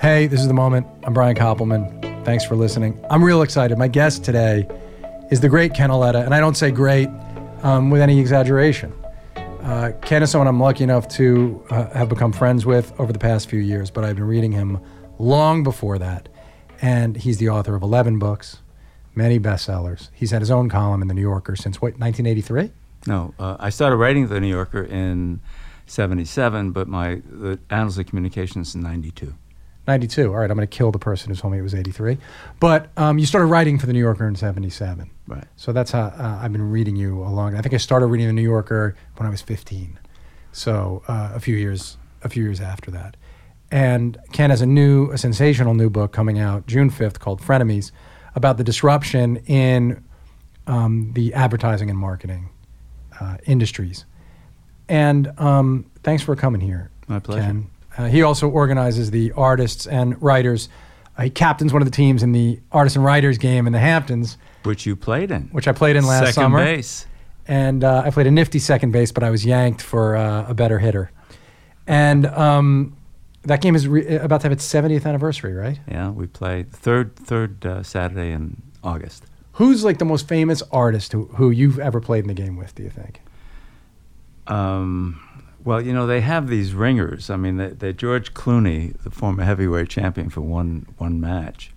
Hey, this is the moment. I'm Brian Koppelman. Thanks for listening. I'm real excited. My guest today is the great Ken Auletta, and I don't say great um, with any exaggeration. Uh, Ken is someone I'm lucky enough to uh, have become friends with over the past few years, but I've been reading him long before that. And he's the author of 11 books, many bestsellers. He's had his own column in The New Yorker since what, 1983? No, uh, I started writing The New Yorker in 77, but my the Annals of Communications in 92. 92. All right, I'm going to kill the person who told me it was 83. But um, you started writing for The New Yorker in 77. Right. So that's how uh, I've been reading you along. I think I started reading The New Yorker when I was 15. So uh, a few years, a few years after that. And Ken has a new, a sensational new book coming out June 5th called Frenemies about the disruption in um, the advertising and marketing uh, industries. And um, thanks for coming here. My pleasure. Ken. Uh, he also organizes the artists and writers. Uh, he captains one of the teams in the artists and writers game in the Hamptons, Which you played in. which I played in last Second summer. base. And uh, I played a nifty second base, but I was yanked for uh, a better hitter. And um, that game is re- about to have its 70th anniversary, right? Yeah, we played third third uh, Saturday in August. Who's like the most famous artist who, who you've ever played in the game with, do you think? Um, well, you know they have these ringers. I mean, they, they Gerry Cooney, the former heavyweight champion for one one match,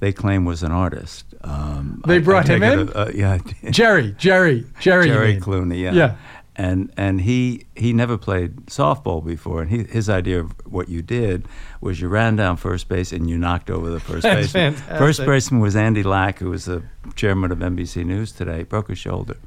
they claim was an artist. Um, They brought him take it, in? Uh, yeah, Jerry, Jerry, Jerry. Jerry. Clooney. Yeah. Yeah. And and he he never played softball before, and he, his idea of what you did was you ran down first base and you knocked over the first baseman. fantastic. First baseman was Andy Lack, who was the chairman of NBC News today. Broke his shoulder,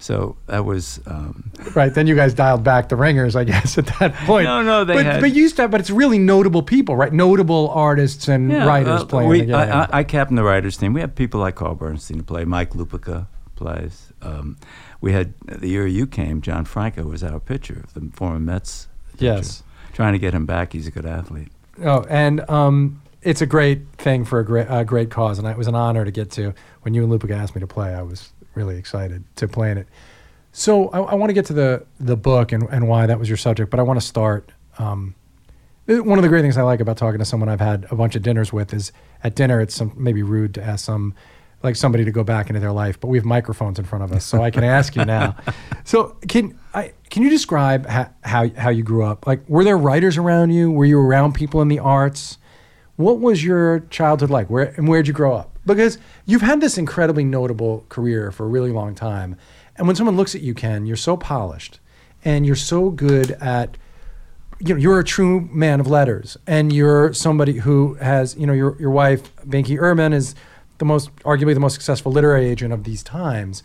so that was um, Right, then you guys dialed back the ringers, I guess, at that point. No, no, they but, had- but you used to, but it's really notable people, right? Notable artists and yeah, writers uh, playing we- the game. I, I, I captain the writers team. We have people like Carl Bernstein to play. Mike Lupica plays. Um, we had the year you came. John Franco was our pitcher, the former Mets. pitcher. Yes. Trying to get him back. He's a good athlete. Oh, and um, it's a great thing for a great, uh, great cause, and it was an honor to get to. When you and Lupica asked me to play, I was really excited to play in it. So I, I want to get to the the book and, and why that was your subject, but I want to start. Um, uh, one of the great things I like about talking to someone I've had a bunch of dinners with is at dinner it's some maybe rude to ask some like somebody to go back into their life, but we have microphones in front of us, so I can ask you now. So can I can you describe how, how how you grew up? Like, were there writers around you? Were you around people in the arts? What was your childhood like? Where and where'd you grow up? Because you've had this incredibly notable career for a really long time, and when someone looks at you, Ken, you're so polished, and you're so good at you know, you're a true man of letters, and you're somebody who has, you know, your your wife, Binky Urban, is the most, arguably the most successful literary agent of these times,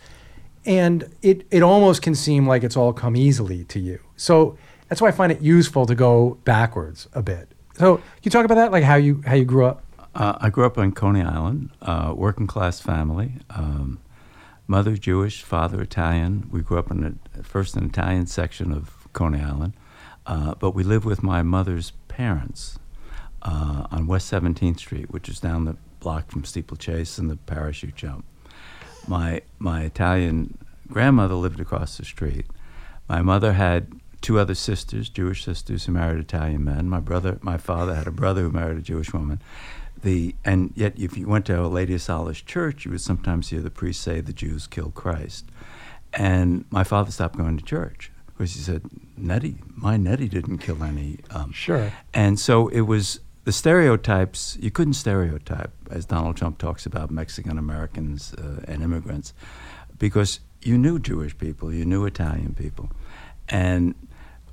and it it almost can seem like it's all come easily to you. So that's why I find it useful to go backwards a bit. So can you talk about that, like how you how you grew up? Uh, I grew up on Coney Island, uh, working class family. Um, mother Jewish, father Italian. We grew up in the first an Italian section of Coney Island, uh, but we lived with my mother's parents uh, on West 17th Street, which is down the block from Steeplechase and the parachute jump. My my Italian grandmother lived across the street. My mother had two other sisters, Jewish sisters who married Italian men. My brother, my father had a brother who married a Jewish woman. The and yet, if you went to Our Lady of Solace Church, you would sometimes hear the priest say, "The Jews killed Christ." And my father stopped going to church because he said, "Nettie, my Nettie didn't kill any." Um, Sure. and so it was the stereotypes, you couldn't stereotype, as Donald Trump talks about Mexican Americans uh, and immigrants, because you knew Jewish people, you knew Italian people. And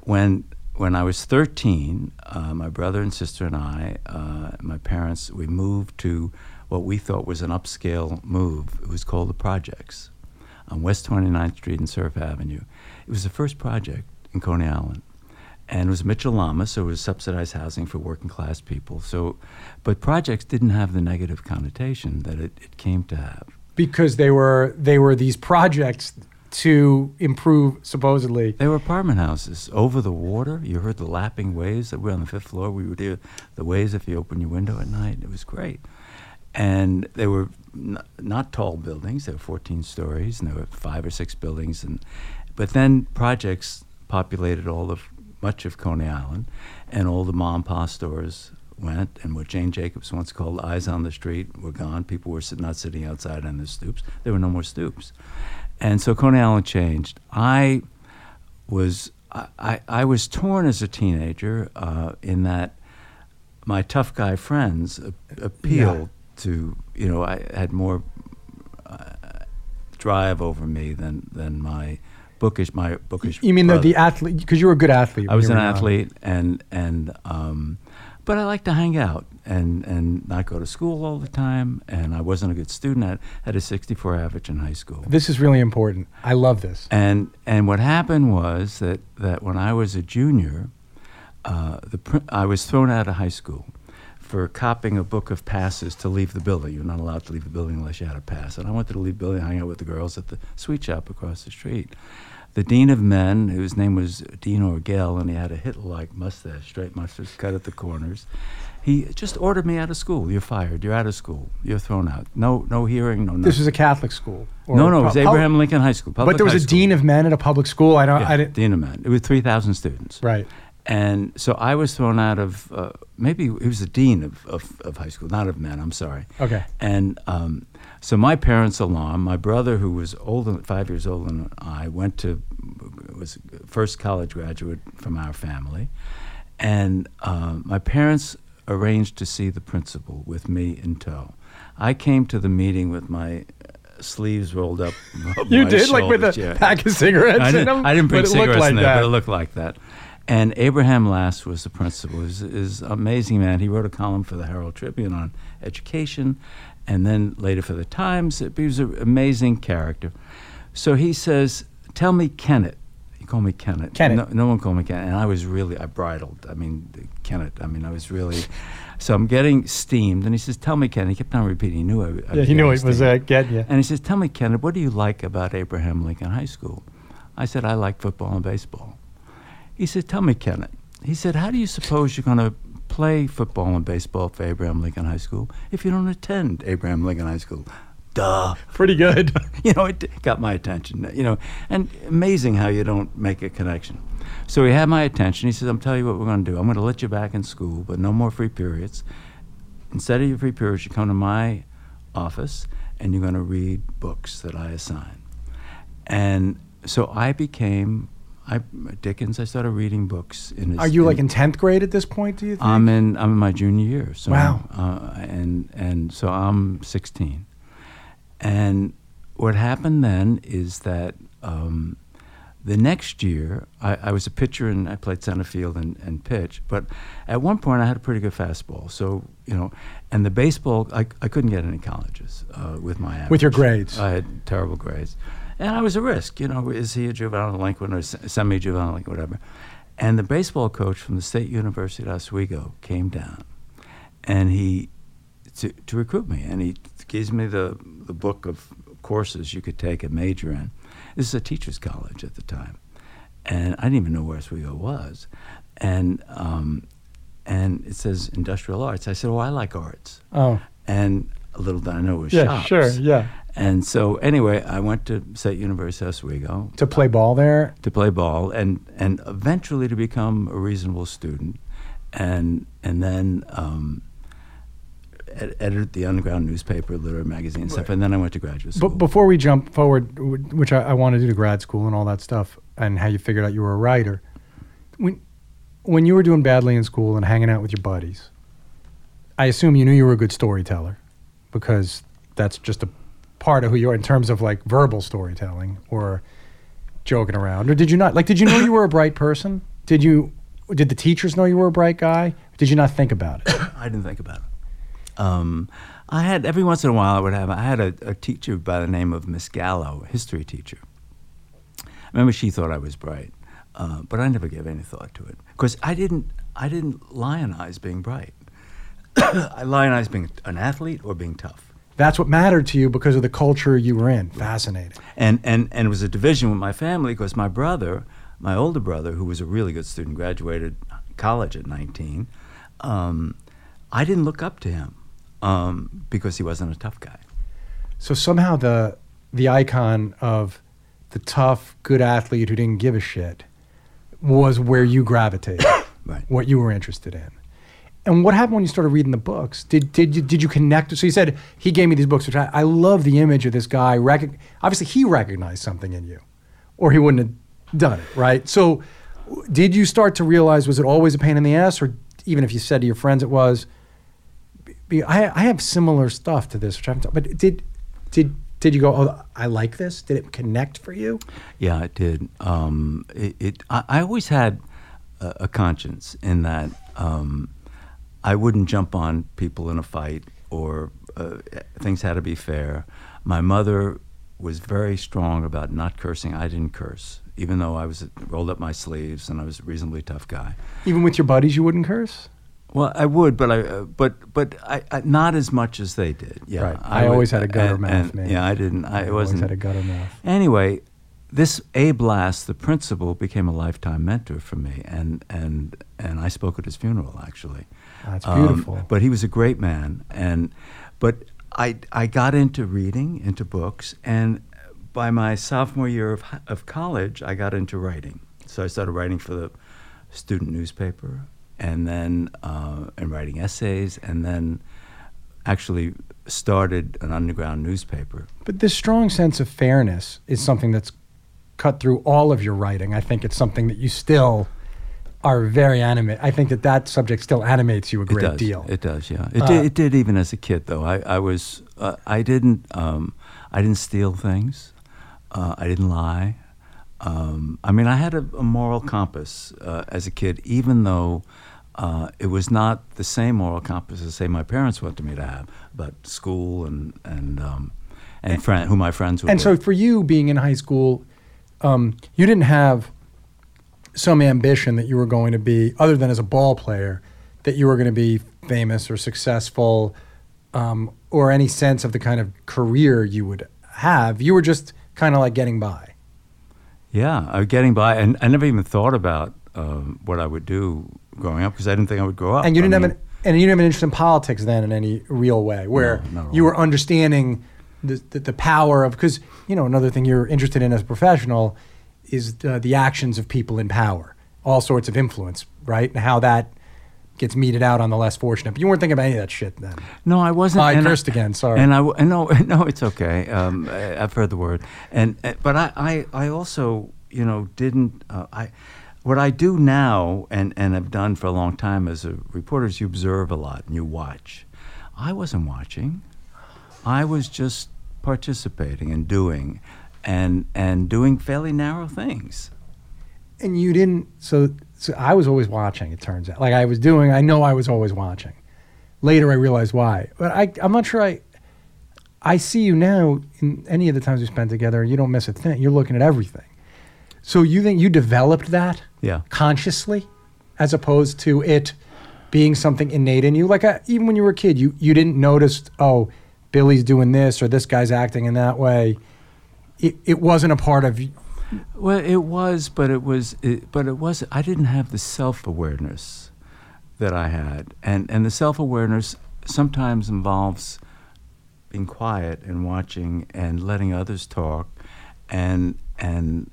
when, when I was 13, uh, my brother and sister and I, uh, my parents, we moved to what we thought was an upscale move. It was called the Projects on West 29th Street and Surf Avenue. It was the first project in Coney Island and it was Mitchell Lama, so it was subsidized housing for working class people. So, but projects didn't have the negative connotation that it, it came to have. Because they were they were these projects to improve supposedly. They were apartment houses over the water. You heard the lapping waves that were on the fifth floor. We would hear the waves if you opened your window at night. It was great. And they were n- not tall buildings. They were 14 stories, and there were five or six buildings. And but then projects populated all of much of Coney Island, and all the mom and pop stores went, and what Jane Jacobs once called eyes on the street were gone. People were not sitting outside on the stoops. There were no more stoops, and so Coney Island changed. I was I, I, was torn as a teenager uh, in that my tough guy friends appealed to you know I had more uh, drive over me than than my bookish my bookish. You mean the, brother. the athlete? Because you were a good athlete. I was an athlete, and and um, but I like to hang out and and not go to school all the time. And I wasn't a good student. I had a 64 average in high school. This is really important. I love this. And and what happened was that that when I was a junior, uh, the pr- I was thrown out of high school for copying a book of passes to leave the building. You're not allowed to leave the building unless you had a pass. And I wanted to leave the building, and hang out with the girls at the sweet shop across the street. The dean of men, whose name was Dean Orgel, and he had a Hitler-like mustache, straight mustache, cut at the corners. He just ordered me out of school. You're fired. You're out of school. You're thrown out. No, no hearing. No. This was a Catholic school. or no, no. It was pub- Abraham Lincoln High School. But there was a school. dean of men at a public school. I don't. Yeah, I didn't. Dean of Men. It was 3,000 students. Right. And so I was thrown out of, uh, maybe he was the dean of, of, of high school, not of men, I'm sorry. Okay. And um, so my parents along, my brother, who was older, five years older than I, went to, was first college graduate from our family. And um, my parents arranged to see the principal with me in tow. I came to the meeting with my uh, sleeves rolled up. You did like with a yeah. pack of cigarettes I in didn't, them. I didn't bring but it looked cigarettes like in there, that. but it looked like that. And Abraham Lass was the principal. He's is amazing man. He wrote a column for the Herald Tribune on education, and then later for the Times. He was an amazing character. So he says, "Tell me, Kenneth." He called me Kenneth. Kenneth. No, no one called me Kenneth, and I was really I bridled. I mean, Kenneth. I mean, I was really. So I'm getting steamed, and he says, "Tell me, Kenneth." He kept on repeating. He knew I, I was yeah, he knew it was uh, getting you. And he says, Tell me, Kenneth, what do you like about Abraham Lincoln High School? I said, I like football and baseball. He said, Tell me, Kenneth. He said, How do you suppose you're going to play football and baseball for Abraham Lincoln High School if you don't attend Abraham Lincoln High School? Duh. Pretty good. you know, it got my attention. You know, and amazing how you don't make a connection. So he had my attention. He says, "I'm telling you what we're going to do. I'm going to let you back in school, but no more free periods. Instead of your free periods, you come to my office and you're going to read books that I assign." And so I became, I Dickens. I started reading books. In his, Are you like in- in tenth grade at this point? Do you think? I'm in. I'm in my junior year. So Wow. Uh, and and so I'm 16. And what happened then is that um, the next year I, I was a pitcher and I played center field and, and pitch. But at one point I had a pretty good fastball. So you know, and the baseball I, I couldn't get any colleges uh, with my average. With your grades. I had terrible grades. And I was a risk, you know, is he a juvenile delinquent or semi juvenile delinquent, whatever. And the baseball coach from the State University of Oswego came down and he, to, to recruit me, and he gives me the, the book of courses you could take and major in. This is a teacher's college at the time. And I didn't even know where Oswego was. And, um, and it says industrial arts. I said, Oh, I like arts. oh, And a little I know it was yeah, shops. sure, yeah. And so anyway, I went to State University of Oswego To play ball there. to play ball and, and eventually to become a reasonable student and and then um, ed- edited the underground newspaper, literary magazine and stuff. And then I went to graduate school. But before we jump forward, which I, I want to do to grad school and all that stuff, and how you figured out you were a writer, when when you were doing badly in school and hanging out with your buddies, I assume you knew you were a good storyteller, because that's just a part of who you are in terms of like verbal storytelling or joking around. Or did you not? Like, did you know you were a bright person? Did you? Did the teachers know you were a bright guy? Did you not think about it? I didn't think about it. Um, I had every once in a while I would have I had a, a teacher by the name of Miss Gallo, history teacher. I remember she thought I was bright, uh, but I never gave any thought to it because I didn't I didn't lionize being bright. I lionized being an athlete or being tough. That's what mattered to you because of the culture you were in. Fascinating. and and and it was a division with my family because my brother, my older brother, who was a really good student, graduated college at 19. Um, I didn't look up to him um, because he wasn't a tough guy. So somehow the the icon of the tough, good athlete who didn't give a shit was where you gravitated, Right. what you were interested in. And what happened when you started reading the books? Did did you did you connect? So you said he gave me these books, which I, I love the image of this guy. Obviously, he recognized something in you, or he wouldn't have done it, right? So, did you start to realize was it always a pain in the ass, or even if you said to your friends it was? I, I have similar stuff to this, which I'm. But did did did you go? Oh, I like this. Did it connect for you? Yeah, it did. Um, it, it I, I always had a, a conscience in that um, I wouldn't jump on people in a fight, or uh, things had to be fair. My mother was very strong about not cursing. I didn't curse, even though I was rolled up my sleeves and I was a reasonably tough guy. Even with your buddies, you wouldn't curse. Well, I would, but I, uh, but but I, I, not as much as they did. Yeah, Right. I always had a gutter and- mouth, and- man. Yeah, I didn't. I, I it always wasn't. had a gutter mouth. Anyway, this Abe Lass, the principal, became a lifetime mentor for me, and and and I spoke at his funeral actually. That's Um, beautiful. but he was a great man, and but I I got into reading, into books, and by my sophomore year of of college, I got into writing. So I started writing for the student newspaper, and then uh, and writing essays, and then actually started an underground newspaper. But this strong sense of fairness is something that's cut through all of your writing. I think it's something that you still are very animate. I think that that subject still animates you a great it does. deal. It does, yeah. It, Uh, did, it did even as a kid, though. I, I was, uh, I didn't, um, I didn't steal things. Uh, I didn't lie. Um, I mean, I had a, a moral compass uh, as a kid, even though uh, it was not the same moral compass as, say, my parents wanted me to have about school and and um, and friend, who my friends were. and so for you being in high school, um, you didn't have some ambition that you were going to be, other than as a ball player, that you were going to be famous or successful, um, or any sense of the kind of career you would have. You were just kind of like getting by. Yeah, I was getting by, and I never even thought about um, what I would do growing up because I didn't think I would grow up. and you didn't have mean- an and you didn't have an interest in politics then in any real way, where No, you were understanding the, the the power of because you know another thing you're interested in as a professional is uh, the actions of people in power, all sorts of influence, right, and how that gets meted out on the less fortunate. But you weren't thinking about any of that shit then. No, I wasn't. I and cursed again. Sorry. And I no, no, it's okay. Um, I, I've heard the word, and uh, but I, I, I also, you know, didn't. Uh, I, what I do now, and and have done for a long time as a reporter, is you observe a lot and you watch. I wasn't watching. I was just participating and doing, and and doing fairly narrow things. and you didn't so, so i was always watching it turns out. Like i was doing i know i was always watching. Later i realized why. But I, i'm not sure i i see you now in any of the times we spent together you don't miss a thing. You're looking at everything. So you think you developed that Yeah. consciously as opposed to it being something innate in you? Like uh even when you were a kid you, you didn't notice oh billy's doing this or this guy's acting in that way it, it wasn't a part of Well, it was, but it was, it, but it was. I didn't have the self awareness that I had, and and the self awareness sometimes involves being quiet and watching and letting others talk, and and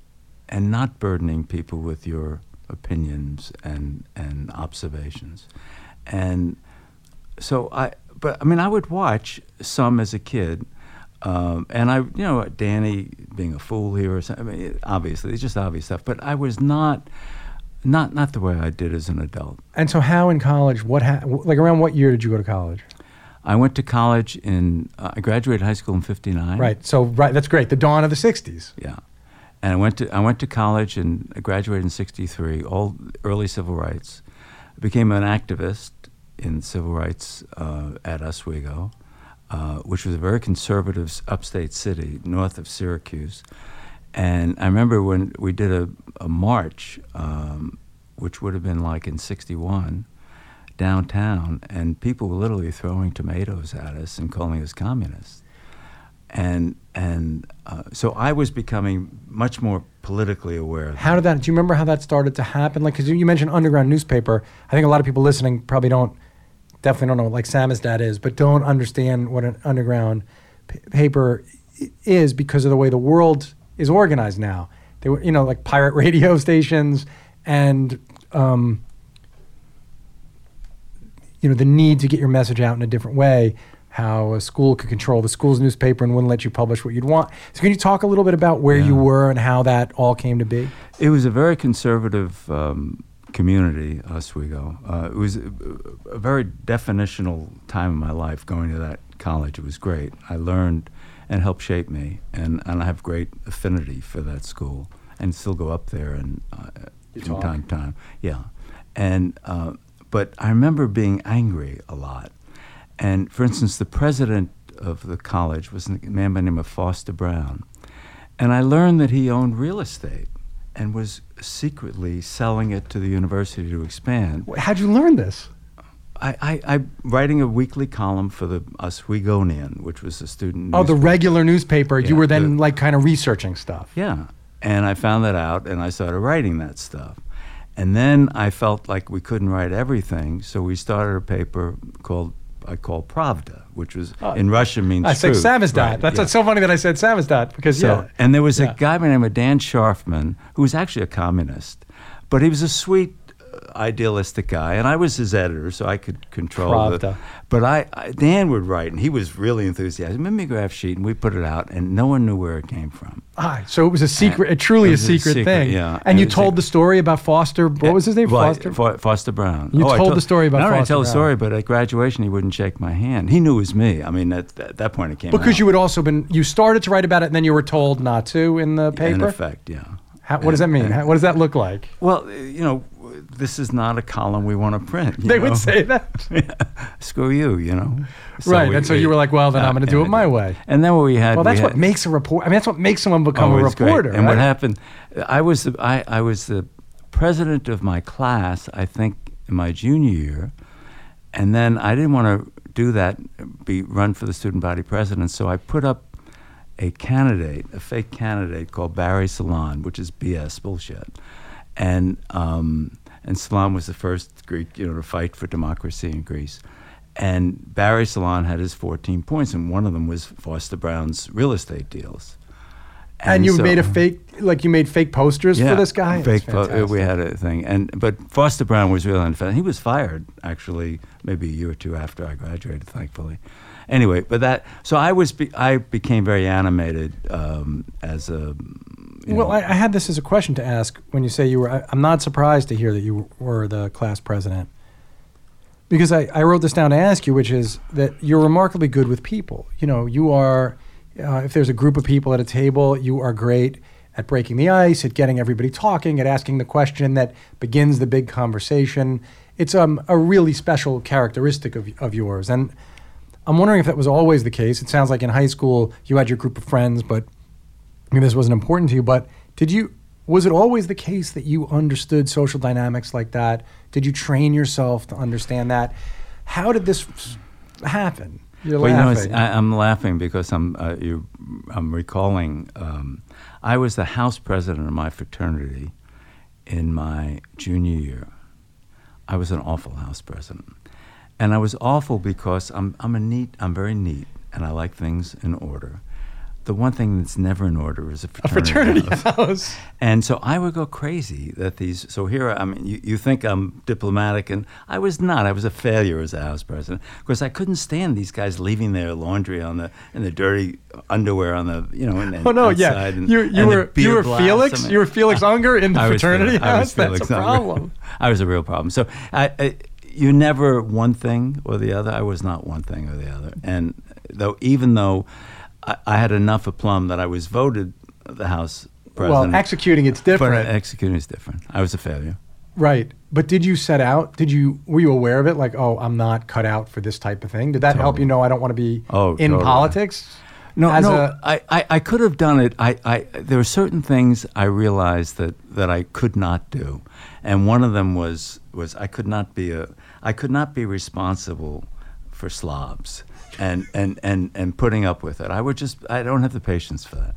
and not burdening people with your opinions and and observations, and so I. But I mean, I would watch some as a kid. Um, and I, you know, Danny being a fool here, or something, I mean, obviously, it's just obvious stuff. But I was not, not, not the way I did as an adult. And so, how in college? What ha- like around what year did you go to college? I went to college in, uh, I graduated high school in '59. Right. So, right, that's great. The dawn of the '60s. Yeah, and I went to I went to college and I graduated in '63. All early civil rights. I became an activist in civil rights uh, at Oswego, uh, which was a very conservative upstate city north of Syracuse. And I remember when we did a, a march, um, which would have been like in '61, downtown, and people were literally throwing tomatoes at us and calling us communists and and uh, so I was becoming much more politically aware. How did that? Do you remember how that started to happen? Like, because you, you mentioned underground newspaper. I think a lot of people listening probably don't, definitely don't know what like dad is, but don't understand what an underground p- paper is because of the way the world is organized now. They were, you know, like pirate radio stations and. Um, you know, the need to get your message out in a different way. How a school could control the school's newspaper and wouldn't let you publish what you'd want. So, can you talk a little bit about where you were and how that all came to be? It was a very conservative um, community, Oswego. Uh, it was a, a very definitional time in my life going to that college. It was great. I learned and helped shape me, and, and I have great affinity for that school, and still go up there and uh, from time to time. Yeah, and uh, but I remember being angry a lot. And for instance, the president of the college was a man by the name of Foster Brown. And I learned that he owned real estate and was secretly selling it to the university to expand. How'd you learn this? I, I, I writing a weekly column for the Oswegonian, which was a student. Oh, the regular newspaper. you were then the- like kind of researching stuff. Yeah. And I found that out and I started writing that stuff. And then I felt like we couldn't write everything, so we started a paper called I call Pravda, which was Oh. in Russian means I said. Samizdat. Right, That's yeah. so funny that I said Samizdat because So, yeah. and there was Yeah. a guy by the name of Dan Scharfman who was actually a communist, but he was a sweet, uh, idealistic guy, and I was his editor, so I could control Pravda. the. But I, I, Dan would write, and he was really enthusiastic. Mimeograph sheet, and we put it out, and no one knew where it came from. Ah, so it was a secret, a truly a was a secret, secret, thing. yeah. And you told the story about Foster. What was his name? Right, Foster. Fo- Foster Brown. You I told the story about Not Foster tell the story, but at graduation he wouldn't shake my hand. He knew it was me. I mean, at, at that point it came because out. you had also been you started to write about it and then you were told not to in the paper. in effect, yeah. How, what does that mean? and- How, what does that look like? Well, you know, this is not a column we want to print. They know? would say that. Screw you, you know. Right, and so you were like, well, then I'm gonna do it my way. And then what we had. Well, we that's what had- makes a report. I mean, that's what makes someone become Oh, a reporter. And what happened? I was the I, I was the president of my class. I think in my junior year, and then I didn't want to do that, be run for the student body president. So I put up a candidate, a fake candidate called Barry Solon, which is BS bullshit, and um, and Solon was the first Greek, you know, to fight for democracy in Greece. And Barry Solon had his 14 points, and one of them was Foster Brown's real estate deals. and you so- made a fake, like you made fake posters for this guy. Fake po- uh, we had a thing, and but Foster Brown was really unfair. He was fired actually, maybe a year or two after I graduated, thankfully. Anyway, but that so I was be, I became very animated um, as a. Well, know- I, I had this as a question to ask when you say you were. I, I'm not surprised to hear that you were the class president, because I, I wrote this down to ask you, which is that you're remarkably good with people. You know, you are. Uh, if there's a group of people at a table, you are great at breaking the ice, at getting everybody talking, at asking the question that begins the big conversation. It's um, a really special characteristic of, of yours, and I'm wondering if that was always the case. It sounds like in high school you had your group of friends, but maybe this wasn't important to you, but did you was it always the case that you understood social dynamics like that? Did you train yourself to understand that? How did this happen? You're Well, you know, laughing. I, I'm laughing because I'm uh, you, I'm recalling. Um, I was the house president of my fraternity in my junior year. I was an awful house president, and I was awful because I'm I'm a neat. I'm very neat, and I like things in order. The one thing that's never in order is a a fraternity, fraternity house. house. And so I would go crazy that these. So here, I mean, you, you think I'm diplomatic, and I was not. I was a failure as a house president because I couldn't stand these guys leaving their laundry on the and the dirty underwear on the you know. And, and Oh no, yeah. and, You you were you were. Felix. You were Felix Unger in the I was fraternity I was house. That's a problem. I was a real problem. So I, I, you never one thing or the other. I was not one thing or the other. And though, even though I, I had enough aplomb that I was voted the House president. Well, executing it's different, But executing is different. I was a failure. right? But did you set out? Did you were you aware of it? Like, oh, I'm not cut out for this type of thing. Did that help you Totally. know I don't want to be Oh, in totally. politics? No, As no, a- I I, I could have done it. I, I there were certain things I realized that, that I could not do, and one of them was was I could not be a I could not be responsible for slobs and and and and putting up with it. I would just I don't have the patience for that.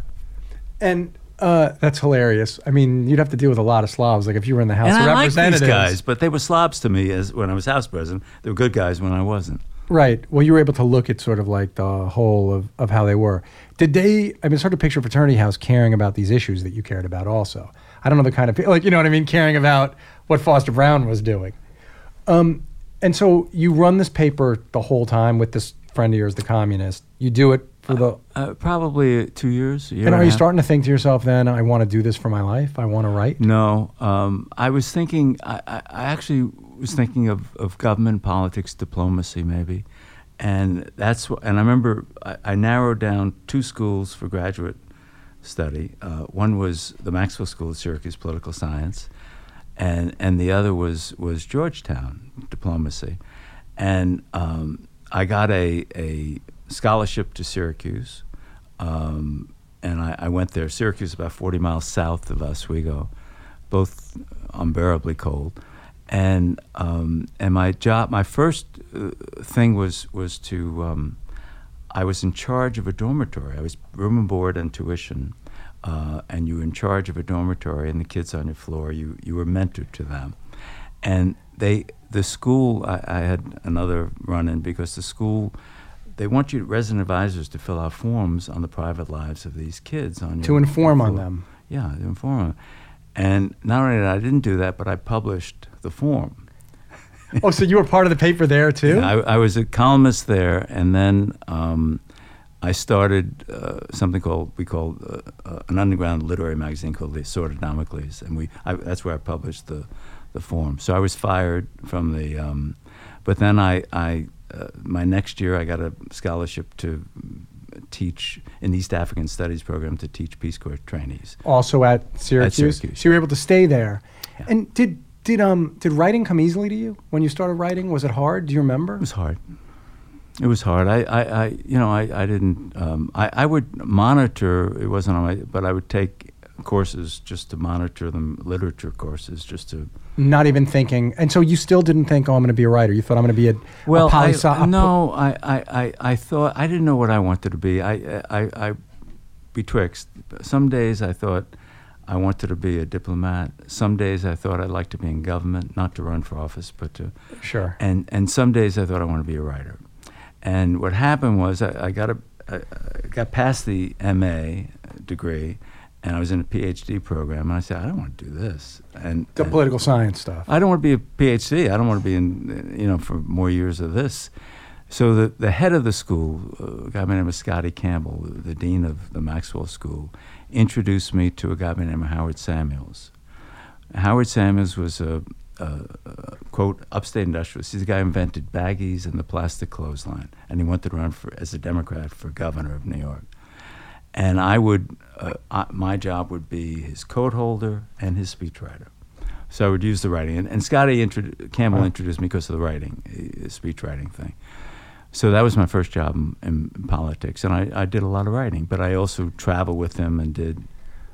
And uh, that's hilarious. I mean, you'd have to deal with a lot of slobs. Like if you were in the House and of I Representatives, these guys, but they were slobs to me as when I was house president. They were good guys when I wasn't. right? Well, you were able to look at sort of like the whole of, of how they were. Did they? I mean, it's hard to picture a fraternity house caring about these issues that you cared about. Also, I don't know the kind of like you know what I mean, caring about what Foster Brown was doing. Um, And so you run this paper the whole time with this friend of yours, the communist. You do it for the. Uh, probably two years. Year and are a you half. starting to think to yourself then, I want to do this for my life? I want to write? No, um, I was thinking. I, I I actually was thinking of, of government politics, diplomacy, maybe, and that's what. And I remember I, I narrowed down two schools for graduate study. Uh, one was the Maxwell School of Syracuse Political Science, and and the other was was Georgetown diplomacy, and um, I got a a scholarship to Syracuse. Um, and I, I went there. Syracuse is about 40 miles south of Oswego, both unbearably cold. And um, and my job, my first uh, thing was was to, um, I was in charge of a dormitory. I was room and board and tuition, uh, and you were in charge of a dormitory, and the kids on your floor, you you were mentored to them, and they the school I, I had another run in because the school they want you resident advisors to fill out forms on the private lives of these kids on your To inform on them. Yeah, to inform them. And not only that, I didn't do that, but I published the form. oh, so you were part of the paper there too? Yeah, I, I was a columnist there, and then um, I started uh, something called we called uh, uh, an underground literary magazine called the Assorted and we I, that's where I published the the form. So I was fired from the, um, but then I I uh, my next year I got a scholarship to teach in the East African Studies program to teach Peace Corps trainees. also at Syracuse. At Syracuse, So you were able to stay there. Yeah. And did did um did writing come easily to you when you started writing? Was it hard? Do you remember? It was hard. It was hard. I, I, I you know, I, I didn't. Um, I, I would monitor. It wasn't on my, but I would take courses just to monitor them, literature courses, just to. Not even thinking. And so you still didn't think, oh, I'm going to be a writer. You thought I'm going to be a Well, a poli I, po- no, I, I, I, I thought I didn't know what I wanted to be. I, I, I betwixt. Some days I thought I wanted to be a diplomat. Some days I thought I'd like to be in government, not to run for office, but to Sure. and and some days I thought I want to be a writer. And what happened was I, I got a I, I got past the MA degree, and I was in a PhD program, and I said I don't want to do this. And, the and political science stuff. I don't want to be a PhD. I don't want to be in you know for more years of this. So the the head of the school, uh, a guy by the name of Scotty Campbell, the dean of the Maxwell School, introduced me to a guy by the name of Howard Samuels. Howard Samuels was a, a, a quote upstate industrialist. He's the guy who invented baggies and the plastic clothesline, and he wanted to run for as a Democrat for governor of New York. And I would, uh, I, my job would be his coat holder and his speechwriter. So I would use the writing, and, and Scotty introdu- Campbell Wow. introduced me because of the writing, uh, speech writing thing. So that was my first job in, in politics, and I, I did a lot of writing. But I also traveled with him and did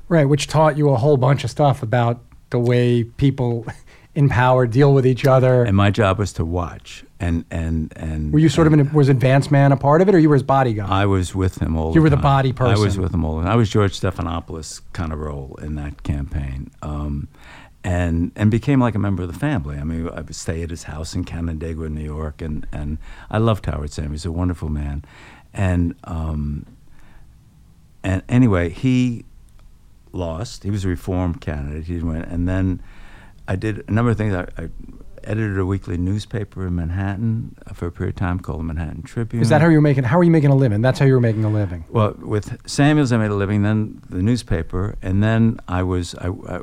Right, which taught you a whole bunch of stuff about the way people in power deal with each other. and my job was to watch and and and were you sort of and in a, was advanced man a part of it, or you were his bodyguard? I was with him all. You were the time. body I was with him all. I was George Stephanopoulos kind of role in that campaign, um, and and became like a member of the family. I mean, I would stay at his house in Canandaigua, New York, and and I loved Howard Sam. He's a wonderful man, and um, and anyway, he lost. He was a reform candidate. He went, and then I did a number of things. I, I edited a weekly newspaper in Manhattan uh, for a period of time called the Manhattan Tribune. Is that how you were making? How were you making a living? That's how you were making a living. Well, with Samuels, I made a living. Then the newspaper, and then I was I, I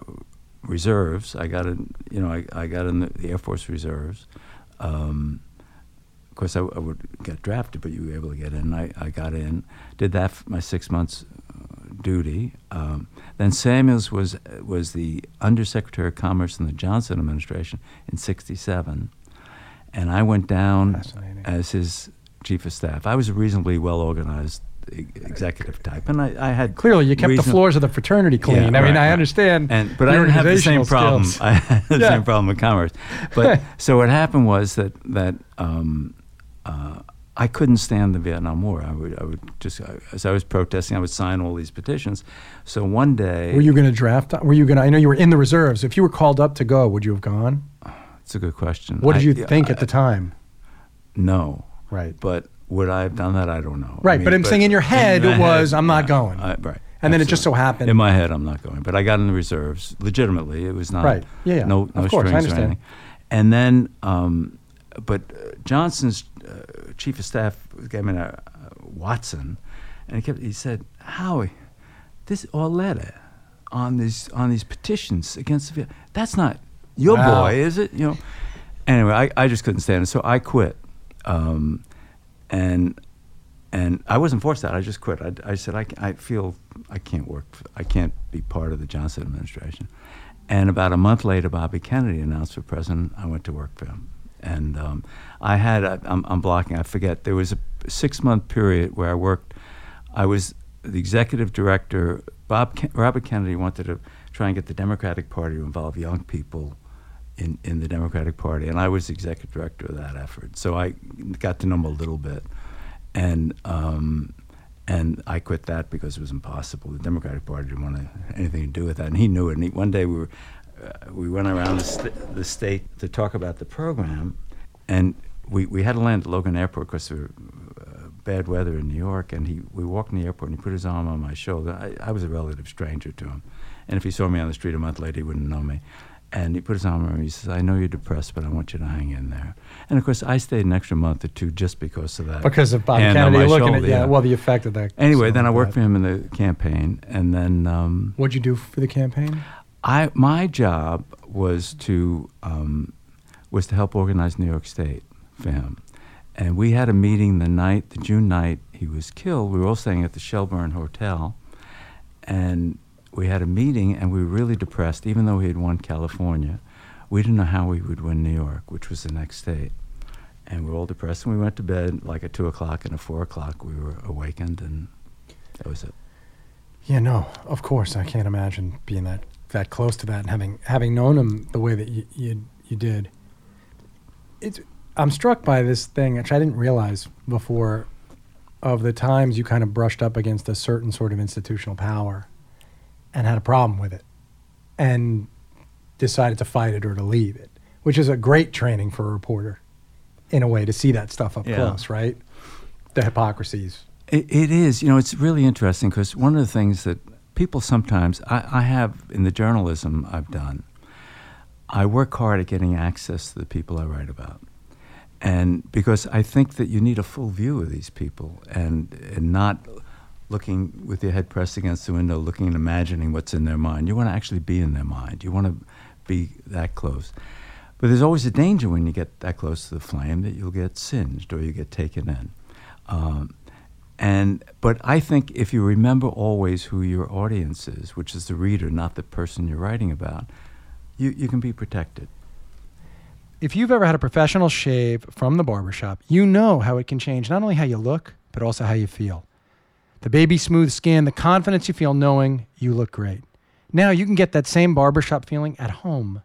reserves. I got in, you know, I, I got in the, the Air Force reserves. Um, of course, I, I would get drafted, but you were able to get in. I, I got in, did that for my six months duty. Um, then Samuels was was the Undersecretary of Commerce in the Johnson administration in '67, and I went down as his chief of staff. I was a reasonably well organized executive type, and I, I had Clearly, you kept the floors of the fraternity clean. Yeah, I mean, I right. understand. And but I didn't have the same organizational problem. I had the Yeah. same problem with commerce. But so what happened was that that um, uh, I couldn't stand the Vietnam War. I would I would just as I was protesting, I would sign all these petitions. So one day, Were you going to draft? Were you going to? I know you were in the reserves. If you were called up to go, would you have gone? it's a good question. What did I- you yeah, think at the time? No, Right. but would I have done that? I don't know. I Right, but I'm saying in your head my it was, I'm not yeah, going. I- right. And then it just so happened- In my head, I'm not going. But I got in the reserves legitimately. It was not Right. Yeah, yeah. no Of no course, I strings or understand. anything. And then um, but uh, Johnson's uh, chief of staff, a guy named uh, Watson, and he kept he said, Howie, this Auletta on these on these petitions against the that's not your Wow. boy, is it? You know. Anyway, I, I just couldn't stand it, so I quit. Um, and and I wasn't forced out. I just quit. I, I said I, I feel I can't work. For, I can't be part of the Johnson administration. And about a month later, Bobby Kennedy announced for president. I went to work for him, and um, I had I, I'm, I'm blocking. I forget. There was a six month period where I worked. I was the executive director. Bob Ken- Robert Kennedy wanted to try and get the Democratic Party to involve young people in, in the Democratic Party, and I was the executive director of that effort. So I got to know him a little bit, and um, and I quit that because it was impossible. The Democratic Party didn't want to, anything to do with that, and he knew it. And he, one day we were we went around the, st- the state to talk about the program, and we, we had to land at Logan Airport because there uh, bad weather in New York. And he we walked in the airport, and he put his arm on my shoulder. I, I was a relative stranger to him, and if he saw me on the street a month later, he wouldn't know me. And he put his arm around me. He says, "I know you're depressed, but I want you to hang in there." And of course, I stayed an extra month or two just because of that. Because of on Kennedy looking at shoulder, yeah, well the effect of that. Anyway, then I worked that. for him in the campaign, and then um, What'd you do for the campaign? I my job was to um, was to help organize New York State for him, and we had a meeting the night, the June night he was killed. We were all staying at the Shelburne Hotel, and we had a meeting, and we were really depressed, even though we had won California. We didn't know how we would win New York, which was the next state. And we were all depressed, and we went to bed like at 2 o'clock, and at 4 o'clock we were awakened, and that was it. Yeah, no, of course. I can't imagine being that that close to that and having having known him the way that you you, you did. It's I'm struck by this thing, which I didn't realize before, of the times you kind of brushed up against a certain sort of institutional power, and had a problem with it, and decided to fight it or to leave it, which is a great training for a reporter, in a way, to see that stuff up Yeah. close, right? The hypocrisies. It, it is. You know, it's really interesting because one of the things that people sometimes, I, I have in the journalism I've done, I work hard at getting access to the people I write about. And because I think that you need a full view of these people and, and not looking with your head pressed against the window, looking and imagining what's in their mind. You want to actually be in their mind. You want to be that close. But there's always a danger when you get that close to the flame that you'll get singed or you get taken in. Um, and but I think if you remember always who your audience is, which is the reader, not the person you're writing about, you, you can be protected. if you've ever had a professional shave from the barbershop, you know how it can change not only how you look, but also how you feel. The baby smooth skin, the confidence you feel knowing you look great. Now you can get that same barbershop feeling at home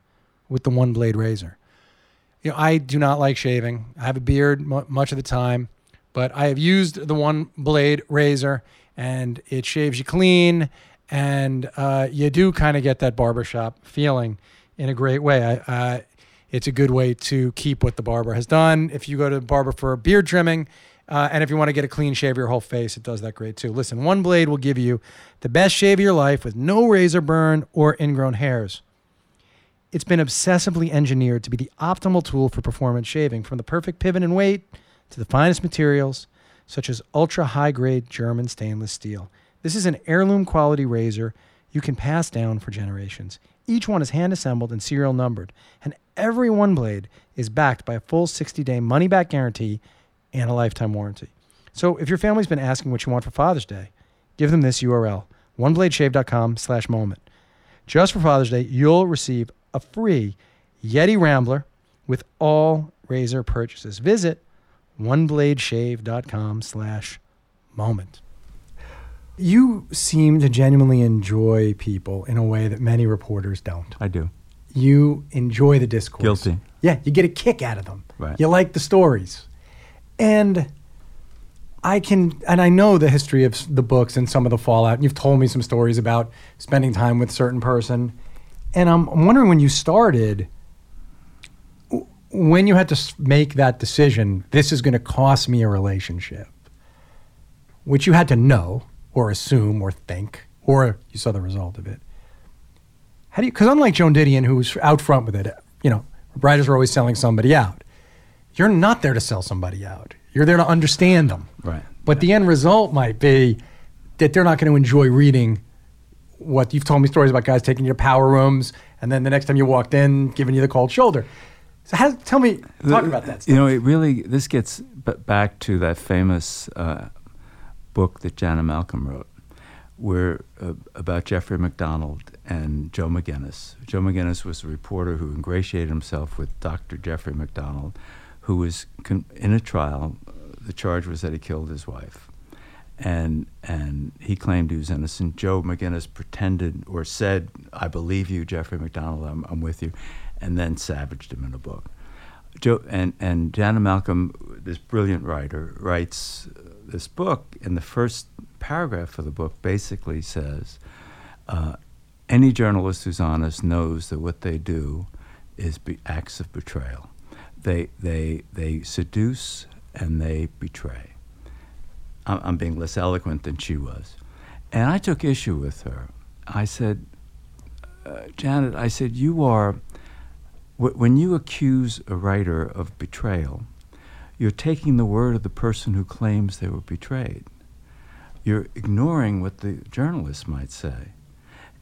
with the one blade razor. You know, I do not like shaving. I have a beard mu much of the time, but I have used the one blade razor and it shaves you clean and uh, you do kind of get that barbershop feeling in a great way. I, uh, it's a good way to keep what the barber has done. If you go to the barber for beard trimming, uh, and if you want to get a clean shave of your whole face, it does that great too. Listen, one blade will give you the best shave of your life with no razor burn or ingrown hairs. It's been obsessively engineered to be the optimal tool for performance shaving, from the perfect pivot and weight to the finest materials, such as ultra high grade German stainless steel. This is an heirloom quality razor you can pass down for generations. Each one is hand assembled and serial numbered, and every one blade is backed by a full 60 day money back guarantee and a lifetime warranty. So if your family's been asking what you want for Father's Day, give them this URL onebladeshave.com slash moment. Just for Father's Day, you'll receive a free Yeti Rambler with all razor purchases. Visit onebladeshave.com slash moment. You seem to genuinely enjoy people in a way that many reporters don't. I do. You enjoy the discourse. Guilty. Yeah, you get a kick out of them. Right. You like the stories. And I can, and I know the history of the books and some of the fallout. And you've told me some stories about spending time with a certain person. And I'm, I'm wondering when you started, w- when you had to make that decision, this is going to cost me a relationship, which you had to know or assume or think, or you saw the result of it. How do you, because unlike Joan Didion, who's out front with it, you know, writers are always selling somebody out. you're not there to sell somebody out. You're there to understand them. Right. But the end result might be that they're not going to enjoy reading what you've told me stories about guys taking you to power rooms and then the next time you walked in giving you the cold shoulder. So how, tell me, talk about that. Stuff. You know, it really this gets back to that famous uh, book that Janet Malcolm wrote, where uh, about Jeffrey MacDonald and Joe McGinniss. Joe McGinniss was a reporter who ingratiated himself with Dr. Jeffrey MacDonald, who was con- in a trial. The charge was that he killed his wife and and he claimed he was innocent. Joe McGinniss pretended or said, "I believe you, Jeffrey MacDonald. I'm, I'm with you," and then savaged him in a book. Joe and and Janet Malcolm, this brilliant writer, writes uh, this book. and the first paragraph of the book, basically says, uh, "Any journalist who's honest knows that what they do is be acts of betrayal. They they they seduce and they betray." I'm being less eloquent than she was. And I took issue with her. I said, uh, Janet, I said, you are, when you accuse a writer of betrayal, you're taking the word of the person who claims they were betrayed. You're ignoring what the journalist might say.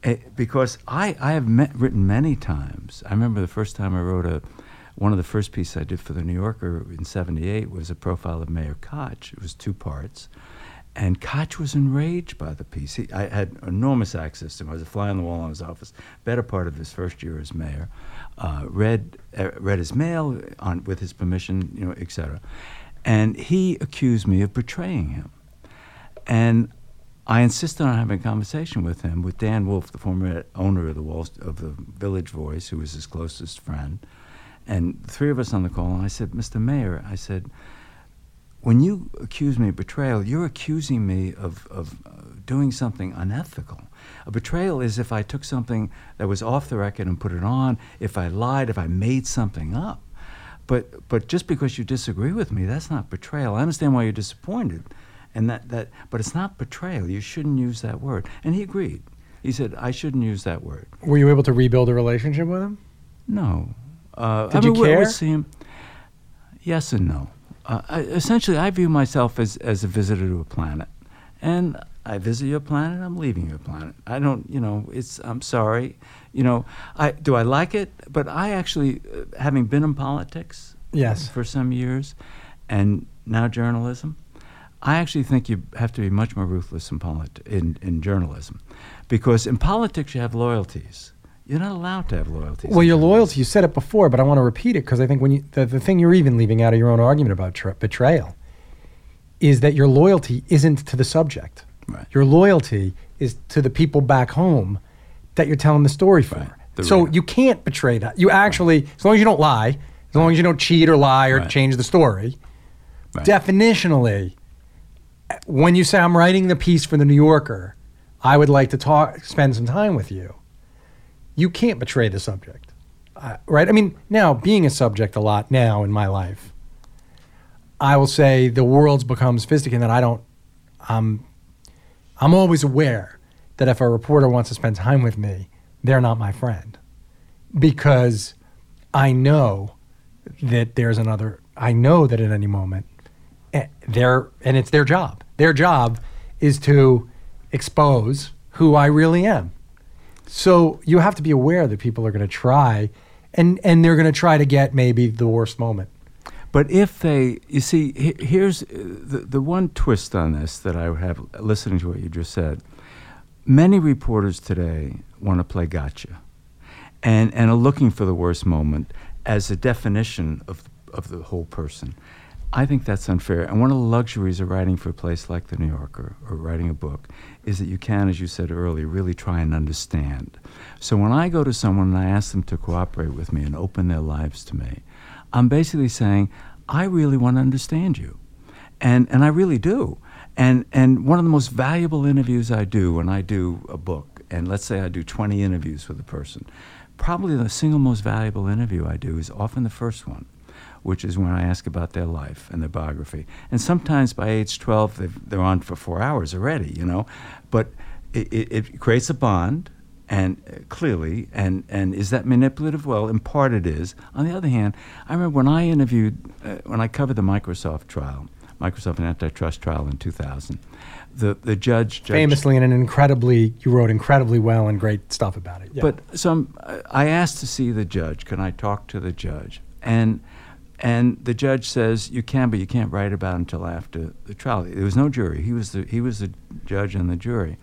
Eh, because I, I have met, written many times. I remember the first time I wrote a, one of the first pieces I did for the New Yorker in 78 was a profile of Mayor Koch. It was two parts. And Koch was enraged by the piece. He, I had enormous access to him. I was a fly on the wall in his office, better part of his first year as mayor. Uh, read, uh, read his mail on, with his permission, you know, etc. And he accused me of betraying him. And I insisted on having a conversation with him, with Dan Wolf, the former owner of the, Wall, of the Village Voice, who was his closest friend and three of us on the call, and I said, Mr. Mayor, I said, when you accuse me of betrayal, you're accusing me of, of uh, doing something unethical. A betrayal is if I took something that was off the record and put it on, if I lied, if I made something up. But, but just because you disagree with me, that's not betrayal. I understand why you're disappointed, and that, that, but it's not betrayal. You shouldn't use that word. And he agreed. He said, I shouldn't use that word. Were you able to rebuild a relationship with him? No, uh, Did I you mean, care? Would seem, yes and no. Uh, I, essentially, I view myself as, as a visitor to a planet, and I visit your planet. I'm leaving your planet. I don't, you know, it's. I'm sorry, you know. I do I like it, but I actually, uh, having been in politics, yes, for some years, and now journalism, I actually think you have to be much more ruthless in, polit- in, in journalism, because in politics you have loyalties you're not allowed to have loyalty. Well, your loyalty, you said it before, but I want to repeat it because I think when you, the, the thing you're even leaving out of your own argument about tra- betrayal is that your loyalty isn't to the subject. Right. Your loyalty is to the people back home that you're telling the story for. Right. so you can't betray that. You actually, right. as long as you don't lie, as long as you don't cheat or lie or change the story, definitionally, when you say I'm writing the piece for the New Yorker, I would like to talk, spend some time with you you can't betray the subject, uh, right? I mean, now being a subject a lot now in my life, I will say the world's become sophisticated that I don't. I'm, I'm always aware that if a reporter wants to spend time with me, they're not my friend, because I know that there's another. I know that at any moment, eh, they're and it's their job. Their job is to expose who I really am so you have to be aware that people are going to try, and and they're going to try to get maybe the worst moment. But if they, you see, here's uh, the the one twist on this that I have listening to what you just said. Many reporters today want to play gotcha, and and are looking for the worst moment as a definition of of the whole person. I think that's unfair. And one of the luxuries of writing for a place like the New Yorker or writing a book is that you can, as you said earlier, really try and understand. So when I go to someone and I ask them to cooperate with me and open their lives to me, I'm basically saying, I really want to understand you. And, and I really do. And, and one of the most valuable interviews I do when I do a book, and let's say I do 20 interviews with a person, probably the single most valuable interview I do is often the first one which is when I ask about their life and their biography. And sometimes by age 12, they're on for four hours already, you know. But it, it, it creates a bond, and uh, clearly, and and is that manipulative? Well, in part it is. On the other hand, I remember when I interviewed, uh, when I covered the Microsoft trial, Microsoft antitrust trial in 2000, the the judge, judge Famously, in an incredibly, you wrote incredibly well and great stuff about it. Yeah. But so I'm, I asked to see the judge. Can I talk to the judge? And and the judge says you can, but you can't write about it until after the trial. There was no jury. He was the he was the judge and the jury.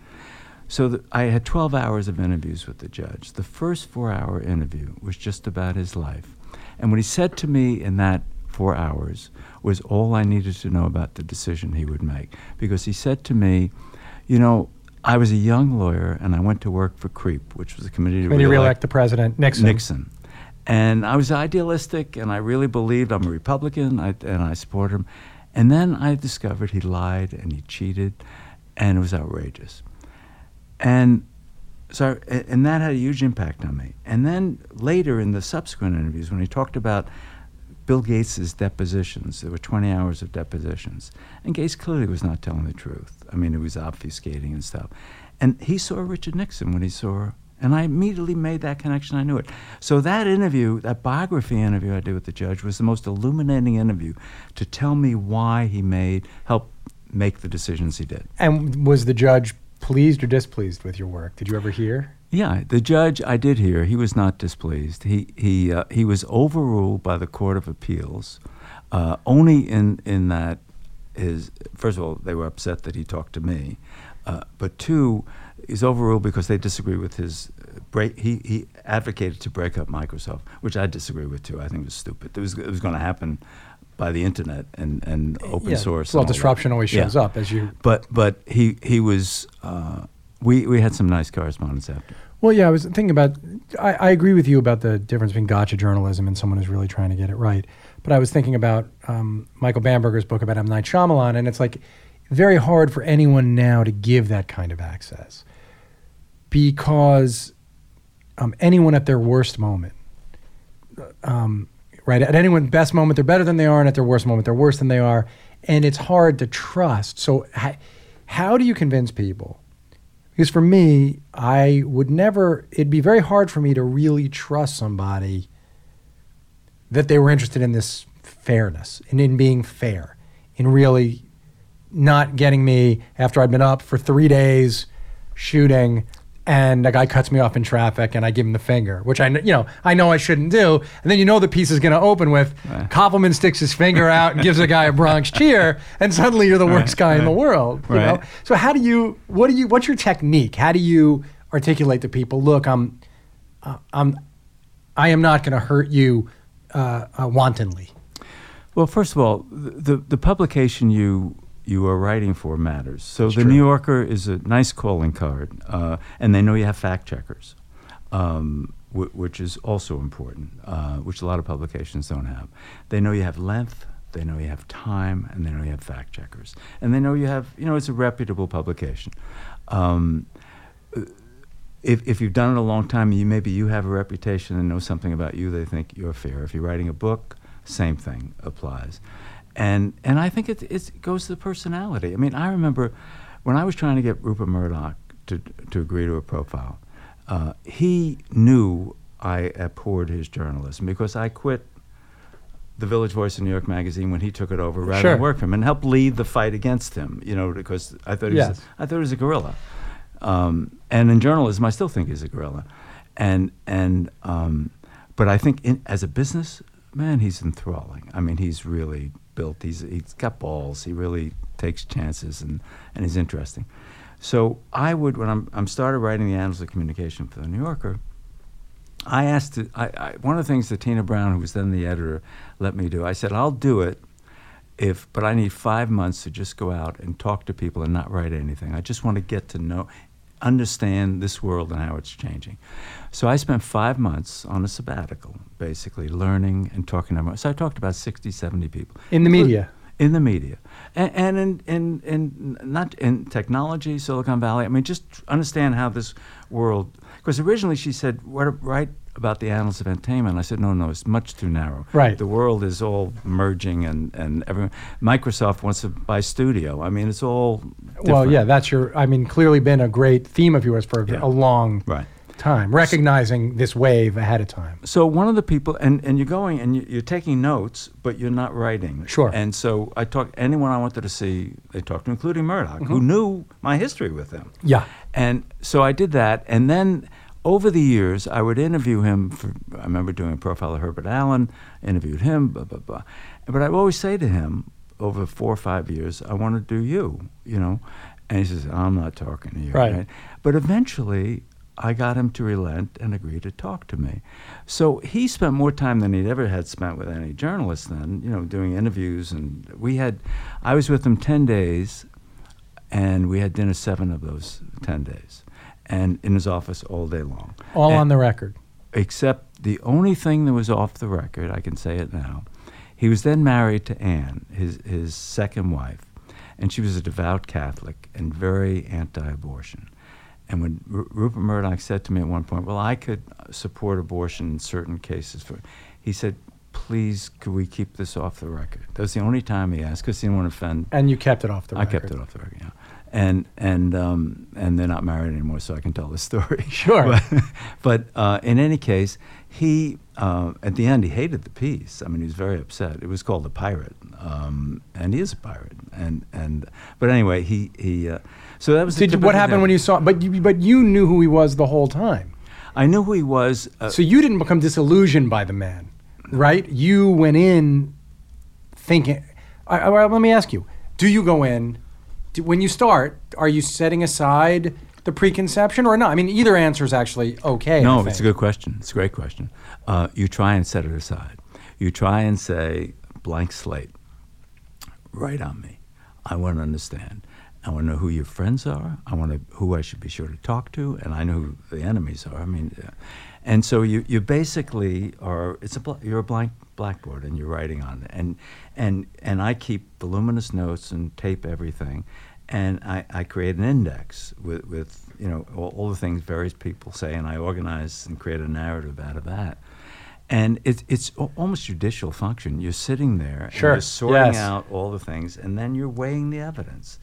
So the, I had 12 hours of interviews with the judge. The first four-hour interview was just about his life, and what he said to me in that four hours was all I needed to know about the decision he would make. Because he said to me, you know, I was a young lawyer and I went to work for CREEP, which was the committee to when you reelect reelect the president, Nixon. Nixon. And I was idealistic and I really believed I'm a Republican I, and I support him. And then I discovered he lied and he cheated and it was outrageous. And so, and that had a huge impact on me. And then later in the subsequent interviews, when he talked about Bill Gates's depositions, there were 20 hours of depositions, and Gates clearly was not telling the truth. I mean, it was obfuscating and stuff. And he saw Richard Nixon when he saw, and I immediately made that connection. I knew it. So that interview, that biography interview I did with the judge, was the most illuminating interview to tell me why he made, help make the decisions he did. And was the judge pleased or displeased with your work? Did you ever hear? Yeah, the judge I did hear he was not displeased. He he uh, he was overruled by the Court of Appeals, uh, only in in that his first of all they were upset that he talked to me, uh, but two, he's overruled because they disagree with his break. He he advocated to break up Microsoft, which I disagree with too. I think it was stupid. It was it was going to happen by the internet and, and open Yeah. source. Well, all that. disruption always shows Yeah. up as you. But but he he was. Uh, we, we had some nice correspondence after. Well, yeah, I was thinking about. I, I agree with you about the difference between gotcha journalism and someone who's really trying to get it right. But I was thinking about um, Michael Bamberger's book about M. Night Shyamalan, and it's like very hard for anyone now to give that kind of access because um, anyone at their worst moment, um, right? At anyone's best moment, they're better than they are, and at their worst moment, they're worse than they are, and it's hard to trust. So, how do you convince people? Because for me, I would never, it'd be very hard for me to really trust somebody that they were interested in this fairness and in being fair, in really not getting me after I'd been up for three days shooting and a guy cuts me off in traffic and I give him the finger, which I, you know, I know I shouldn't do. And then you know the piece is going to open with Right. Koppelman sticks his finger out and gives a guy a Bronx cheer, and suddenly you're the worst guy in the world. You know? So how do you? What do you? What's your technique? How do you articulate to people? Look, I'm, uh, I'm, I am not going to hurt you uh, uh, wantonly. Well, first of all, the, the publication you you are writing for matters. So That's the true. New Yorker is a nice calling card, uh, and they know you have fact checkers, um, wh- which is also important, uh, which a lot of publications don't have. They know you have length. They know you have time, and they know you have fact checkers, and they know you have, you know, it's a reputable publication. Um, if, if you've done it a long time, you maybe you have a reputation and know something about you. They think you're fair. If you're writing a book, same thing applies, and and I think it it goes to the personality. I mean, I remember when I was trying to get Rupert Murdoch to to agree to a profile, uh, he knew I abhorred his journalism because I quit the Village Voice in New York Magazine when he took it over rather Sure. than work for him and helped lead the fight against him. You know, because I thought he Yes. was I thought he was a gorilla. Um, and in journalism, I still think he's a gorilla. And and um, but I think in, as a business man, he's enthralling. I mean, he's really built. He's he's got balls. He really takes chances and and he's interesting. So I would when I'm I'm started writing the Annals of Communication for the New Yorker. I asked, to, I, I, one of the things that Tina Brown, who was then the editor, let me do. I said, I'll do it if, but I need five months to just go out and talk to people and not write anything. I just want to get to know, understand this world and how it's changing. So I spent five months on a sabbatical, basically learning and talking to. So I talked about 60, 70 people In the media. in the media and, and in, in, in not in technology silicon valley i mean just understand how this world because originally she said what write about the annals of entertainment i said no no it's much too narrow Right. the world is all merging and, and everyone microsoft wants to buy studio i mean it's all Well, yeah, that's your. I mean, clearly been a great theme of yours for a, Yeah. a long. right time, recognizing this wave ahead of time. So one of the people, and, and you're going and you- you're taking notes, but you're not writing. Sure. And so I talked anyone I wanted to see, they talked to, including Murdoch, Mm-hmm. who knew my history with him. Yeah. And so I did that, and then over the years, I would interview him. For I remember doing a profile of Herbert Allen, interviewed him, blah blah blah. But I would always say to him, over four or five years, I want to do you, you know. And he says, I'm not talking to you. Right. But eventually, I got him to relent and agree to talk to me. So he spent more time than he'd ever had spent with any journalist then, you know, doing interviews. And we had, I was with him 10 days, and we had dinner seven of those 10 days, and in his office all day long. All And- on the record. except the only thing that was off the record, I can say it now. He was then married to Anne, his his second wife, and she was a devout Catholic and very anti-abortion. And when Ru- Rupert Murdoch said to me at one point, "Well, I could support abortion in certain cases," for, he said, "Please, could we keep this off the record?" That was the only time he asked, because he didn't want to offend And you kept it off the I record. kept it off the record, yeah. And and um, and they're not married anymore, so I can tell the story. Sure. But, but uh, in any case, he uh, at the end he hated the piece. I mean, he was very upset. It was called The Pirate, um, and he is a pirate. And and but anyway, he he. Uh, so that was the Did you, tip what happened when you saw? But you, but you knew who he was the whole time. I knew who he was. Uh, So you didn't become disillusioned by the man, right? You went in thinking. I, I, let me ask you: Do you go in when you start? Are you setting aside the preconception or not? I mean, either answer is actually okay. No, it's a good question. It's a great question. Uh, you try and set it aside. You try and say, blank slate, write on me. I want to understand. I want to know who your friends are. I want to who I should be sure to talk to, and I know who the enemies are. I mean, uh, and so you you basically are. It's a bl- you're a blank blackboard, and you're writing on it. And and and I keep voluminous notes and tape everything, and I, I create an index with with you know all, all the things various people say, and I organize and create a narrative out of that. And it's it's almost judicial function. You're sitting there Sure, and you're sorting yes. out all the things, and then you're weighing the evidence,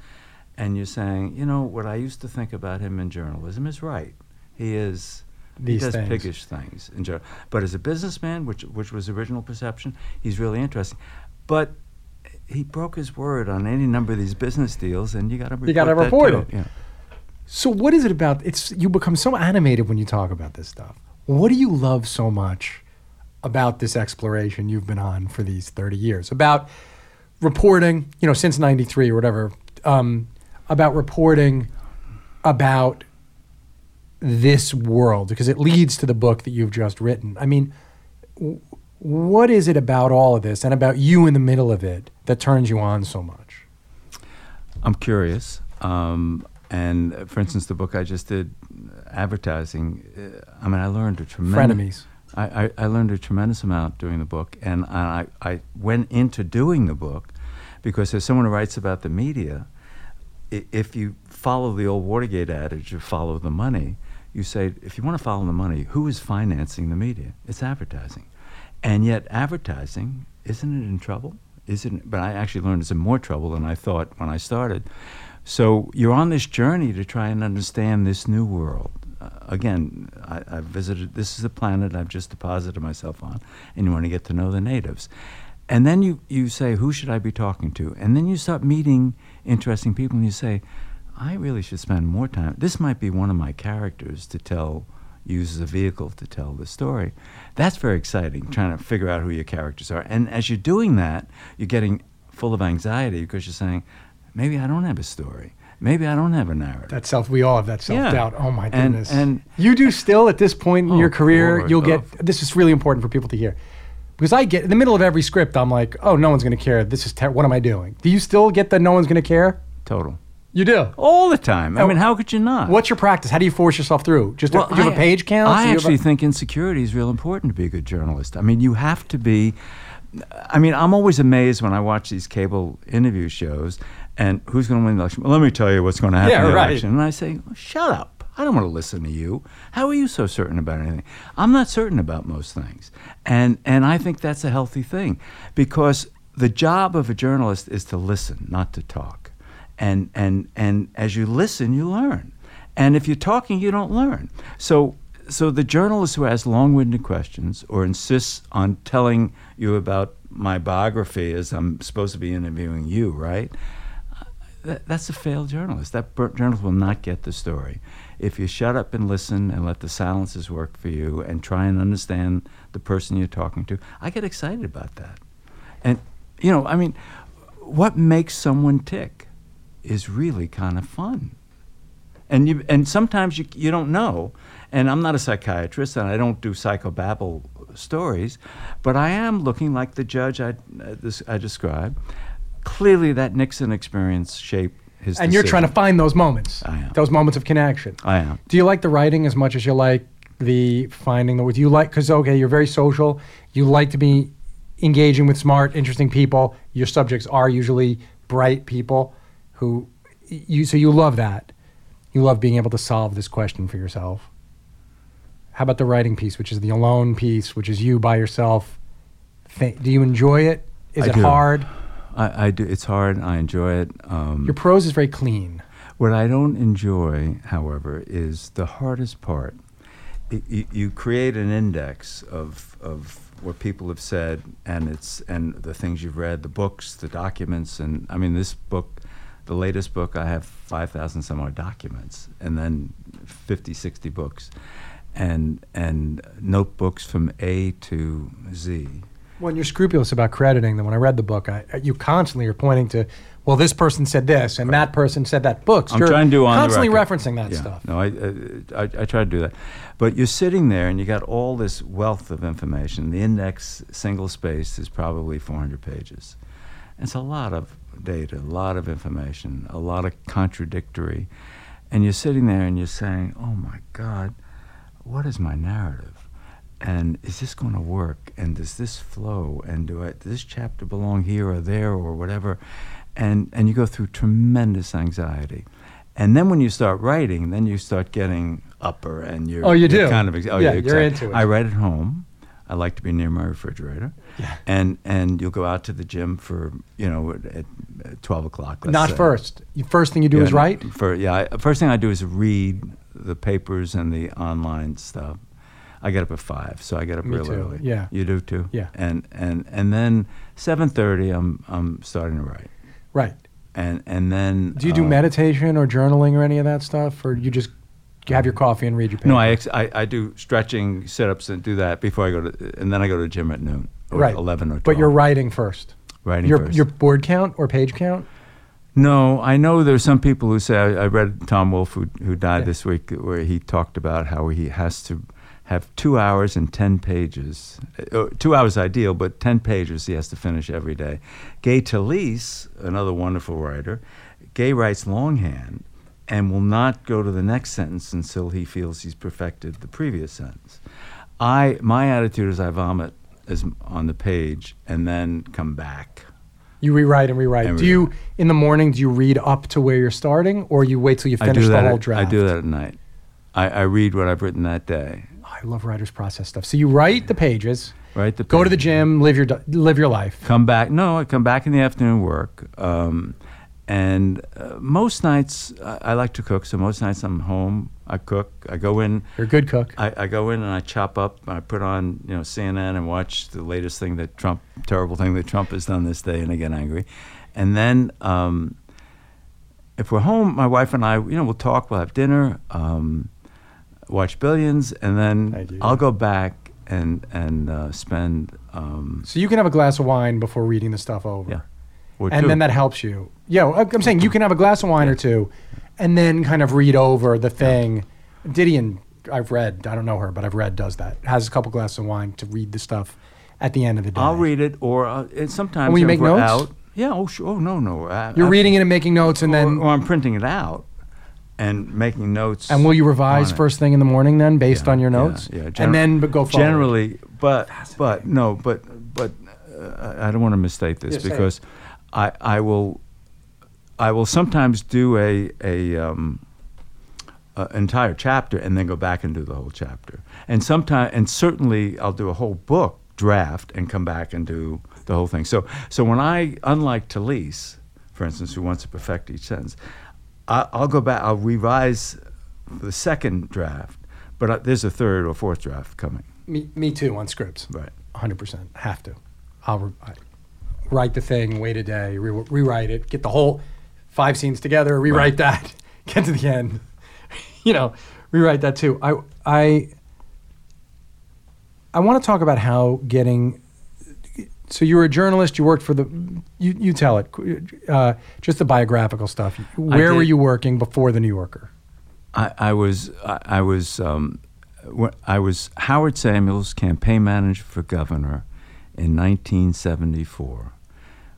and you're saying, you know, what I used to think about him in journalism is right. He is These he does things. piggish things in journal, but as a businessman, which which was original perception, he's really interesting. But he broke his word on any number of these business deals, and you got to report. You gotta report it. Yeah. So what is it about? It's you become so animated when you talk about this stuff. What do you love so much about this exploration you've been on for these 30 years? About reporting, you know, since 93 or whatever, um, about reporting about this world because it leads to the book that you've just written. I mean, w- what is it about all of this and about you in the middle of it that turns you on so much? I'm curious. Um, and for instance, the book I just did, advertising. Uh, I mean, I learned a tremendous. Frenemies. I, I, I learned a tremendous amount doing the book, and I, I went into doing the book because as someone who writes about the media, if you follow the old Watergate adage of follow the money, you say, if you want to follow the money, who is financing the media? It's advertising. And yet, advertising, isn't it in trouble? Isn't? But I actually learned it's in more trouble than I thought when I started. So you're on this journey to try and understand this new world. Uh, again, I, I've visited, this is a planet I've just deposited myself on, and you want to get to know the natives. And then you, you say, who should I be talking to? And then you start meeting interesting people, and you say, I really should spend more time. This might be one of my characters to tell, use as a vehicle to tell the story. That's very exciting, trying to figure out who your characters are. And as you're doing that, you're getting full of anxiety because you're saying, maybe I don't have a story. Maybe I don't have a narrative. That self, we all have that self Yeah. doubt. Oh my goodness! and- you do still at this point in Oh, your career, Lord, you'll get. oh. This is really important for people to hear, because I get in the middle of every script, I'm like, oh, no one's going to care. This is ter- what am I doing? Do you still get that no one's going to care? Total. You do. All the time. I Oh, mean, how could you not? What's your practice? How do you force yourself through? Just a, do you have a page count? I have a- actually think insecurity is real important to be a good journalist. I mean, you have to be. I mean, I'm always amazed when I watch these cable interview shows, and who's going to win the election? Well, let me tell you what's going to happen Yeah, in the right. election. And I say, shut up. I don't want to listen to you. How are you so certain about anything? I'm not certain about most things, and and I think that's a healthy thing, because the job of a journalist is to listen, not to talk, and and and as you listen, you learn, and if you're talking, you don't learn. So so the journalist who asks long-winded questions or insists on telling you about my biography as I'm supposed to be interviewing you, right? That, that's a failed journalist. That journalist will not get the story. If you shut up and listen and let the silences work for you and try and understand the person you're talking to, I get excited about that. And you know, I mean, what makes someone tick is really kind of fun. And you and sometimes you you don't know. And I'm not a psychiatrist, and I don't do psychobabble stories, but I am looking like the judge I, uh, this, I described. Clearly, that Nixon experience shaped his. And you're trying to find those moments. I am. Those moments of connection. I am. Do you like the writing as much as you like the finding the? Do you like because okay, you're very social. You like to be engaging with smart, interesting people. Your subjects are usually bright people who you. So you love that. You love being able to solve this question for yourself. How about the writing piece, which is the alone piece, which is you by yourself? Th- do you enjoy it? Is I it do. hard? I, I do. It's hard. I enjoy it. Um, Your prose is very clean. What I don't enjoy, however, is the hardest part. I- you, you create an index of, of what people have said, and it's and the things you've read, the books, the documents, and I mean this book, the latest book, I have five thousand some odd documents, and then 50, 60 books, and and notebooks from A to Z. When you're scrupulous about crediting them, when I read the book, I, you constantly are pointing to, well, this person said this and that person said that. Books. I'm you're trying to do on constantly referencing that Yeah. stuff. No, I, I I try to do that, but you're sitting there and you got all this wealth of information. The index single space is probably 400 pages. It's a lot of data, a lot of information, a lot of contradictory, and you're sitting there and you're saying, "Oh my God, what is my narrative?" And is this going to work and does this flow and do I, does this chapter belong here or there or whatever and and you go through tremendous anxiety and then when you start writing then you start getting upper and you're Oh, you you're do? kind of ex- oh Yeah, yeah, you're into it. I write at home I like to be near my refrigerator Yeah. and and you'll go out to the gym for you know at, at 12 o'clock Not say. first. First thing you do Yeah, is write. For yeah, I, first thing I do is read the papers and the online stuff. I get up at five, so I get up Me real too, early. yeah. you do too. Yeah. and and and then seven thirty, I'm I'm starting to write, Right. and and then Do you do uh, meditation or journaling or any of that stuff, or you just have your coffee and read your paper? No, I, ex- I I do stretching, sit-ups, and do that before I go to, and then I go to the gym at noon, or right. eleven or twelve. But you're writing first. writing Your first. your board count or page count? No, I know there's some people who say I, I read Tom Wolfe who who died Yeah. this week where he talked about how he has to have two hours and ten pages. Uh, two hours ideal, but ten pages he has to finish every day. Gay Talese, another wonderful writer, Gay writes longhand and will not go to the next sentence until he feels he's perfected the previous sentence. I my attitude is I vomit as on the page and then come back. You rewrite and rewrite. And do you in the morning? Do you read up to where you're starting, or you wait till you finish the whole at, draft? I do that at night. I, I read what I've written that day. I love writer's process stuff. So you write the pages, Right. The go to the gym, live your live your life. Come back. No, I come back in the afternoon work. Um, and uh, most nights I, I like to cook. So most nights I'm home. I cook. I go in. You're a good cook. I, I go in and I chop up. I put on you know CNN and watch the latest thing that Trump, terrible thing that Trump has done this day, and I get angry. And then um, if we're home, my wife and I, you know, we'll talk. We'll have dinner, um, watch Billions, and then I'll go back and and uh, spend. Um, So you can have a glass of wine before reading the stuff over. Yeah. or And two. then that helps you. Yeah, I- I'm saying you can have a glass of wine or two and then kind of read over the thing. Didion, I've read, I don't know her, but I've read does that. Has a couple glasses of wine to read the stuff at the end of the day. I'll read it, or uh, and sometimes Will you make notes? Out, yeah. Oh, sure. Oh, no, no. Uh, You're uh, reading it and making notes and then or, or I'm printing it out and making notes. and will you revise first thing in the morning then based Yeah, on your yeah, notes? Yeah, and Gener- then but go forward. Generally, but but no, but but uh, I don't want to mistake this Yeah, because I I will I will sometimes do a a um, a entire chapter and then go back and do the whole chapter. And sometimes and certainly I'll do a whole book draft and come back and do the whole thing. So so when I unlike Talese, for instance, who wants to perfect each sentence, I, I'll go back. I'll revise the second draft, But uh, there's a third or fourth draft coming. Me, me too on scripts. Right. 100%. Have to. I'll re- I, write the thing, wait a day, re- rewrite it, get the whole five scenes together, rewrite that, get to the end. you know, rewrite that too. I I I want to talk about how getting so you were a journalist, you worked for the you you tell it uh, just the biographical stuff. Where were you working before the New Yorker? I, I was I, I was um, I was Howard Samuels campaign manager for governor in 1974.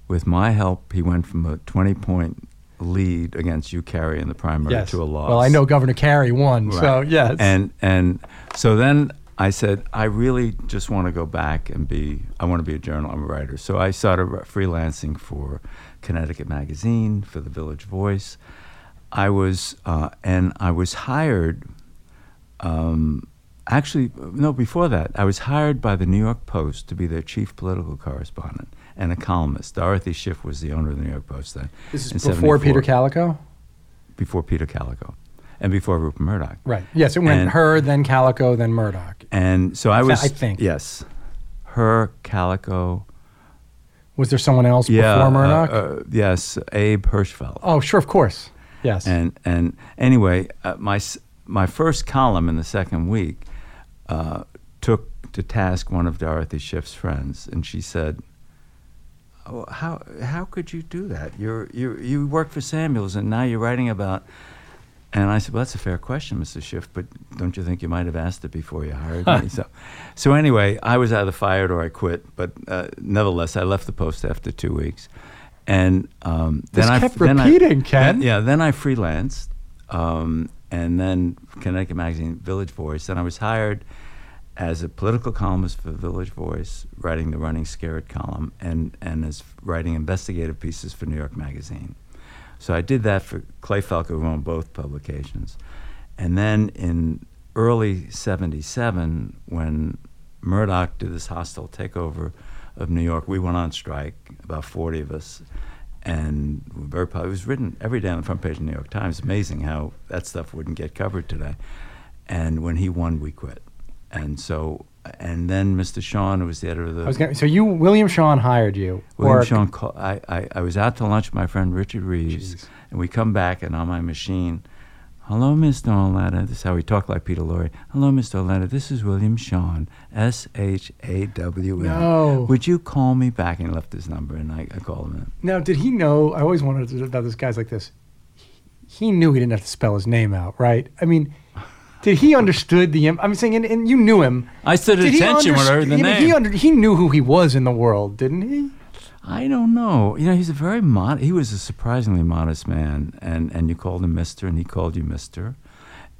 With my help, he went from a 20 point lead against Hugh Carey in the primary to a loss. Well, I know Governor Carey won, so yes. And and so then I said, I really just want to go back and be. I want to be a journal. I'm a writer. So I started freelancing for Connecticut Magazine, for the Village Voice. I was uh, and I was hired. Um, actually, no. Before that, I was hired by the New York Post to be their chief political correspondent and a columnist. Dorothy Schiff was the owner of the New York Post then. this is before 74 Peter Kalikow? Before Peter Kalikow, and before Rupert Murdoch. Right. Yes, it went And- her, then Kalikow, then Murdoch. And so I was. I think. Yes. Her, Kalikow. Was there someone else Yeah. before uh, Murdoch? uh, yes, Abe Hirschfeld. oh, sure, of course. Yes. And and anyway, uh, my my first column in the second week uh, took to task one of Dorothy Schiff's friends, and she said, oh, "How how could you do that? You're you you work for Samuels, and now you're writing about." And I said, "Well, that's a fair question, Mr. Schiff, but don't you think you might have asked it before you hired me?" so, so anyway, I was either fired or I quit. But uh, nevertheless, I left the post after two weeks, and um, then I kept then I- repeating, Ken. yeah, then I freelanced, um, and then Connecticut Magazine, Village Voice, and I was hired as a political columnist for Village Voice, writing the Running Scared column, and and as writing investigative pieces for New York Magazine. So I did that for Clay Felker, who owned both publications, and then in early '77, when Murdoch did this hostile takeover of New York, we went on strike, about 40 of us, and very proud. It was written every day on the front page of the New York Times. Amazing how that stuff wouldn't get covered today. And when he won, we quit. And so, and then Mr. Shawn, who was the editor of the I was gonna, so you, William Shawn, hired you. William Shawn, call, I, I, I was out to lunch with my friend Richard Reeves, Jeez. and we come back, and on my machine, hello, Mr. Auletta. This is how we talk like Peter Lorre. Hello, Mr. Auletta. This is William Shawn, S H A W N. No. Would you call me back? And he left his number, and I, I called him. Now, did he know? I always wondered about this guys like this. He knew he didn't have to spell his name out, right? I mean, did he understood the? im- saying, and, and you knew him. I stood at Did he attention when I heard the name. He, under, he knew who he was in the world, didn't he? I don't know. You know, he's a very mod. He was a surprisingly modest man, and and you called him Mister, and he called you Mister,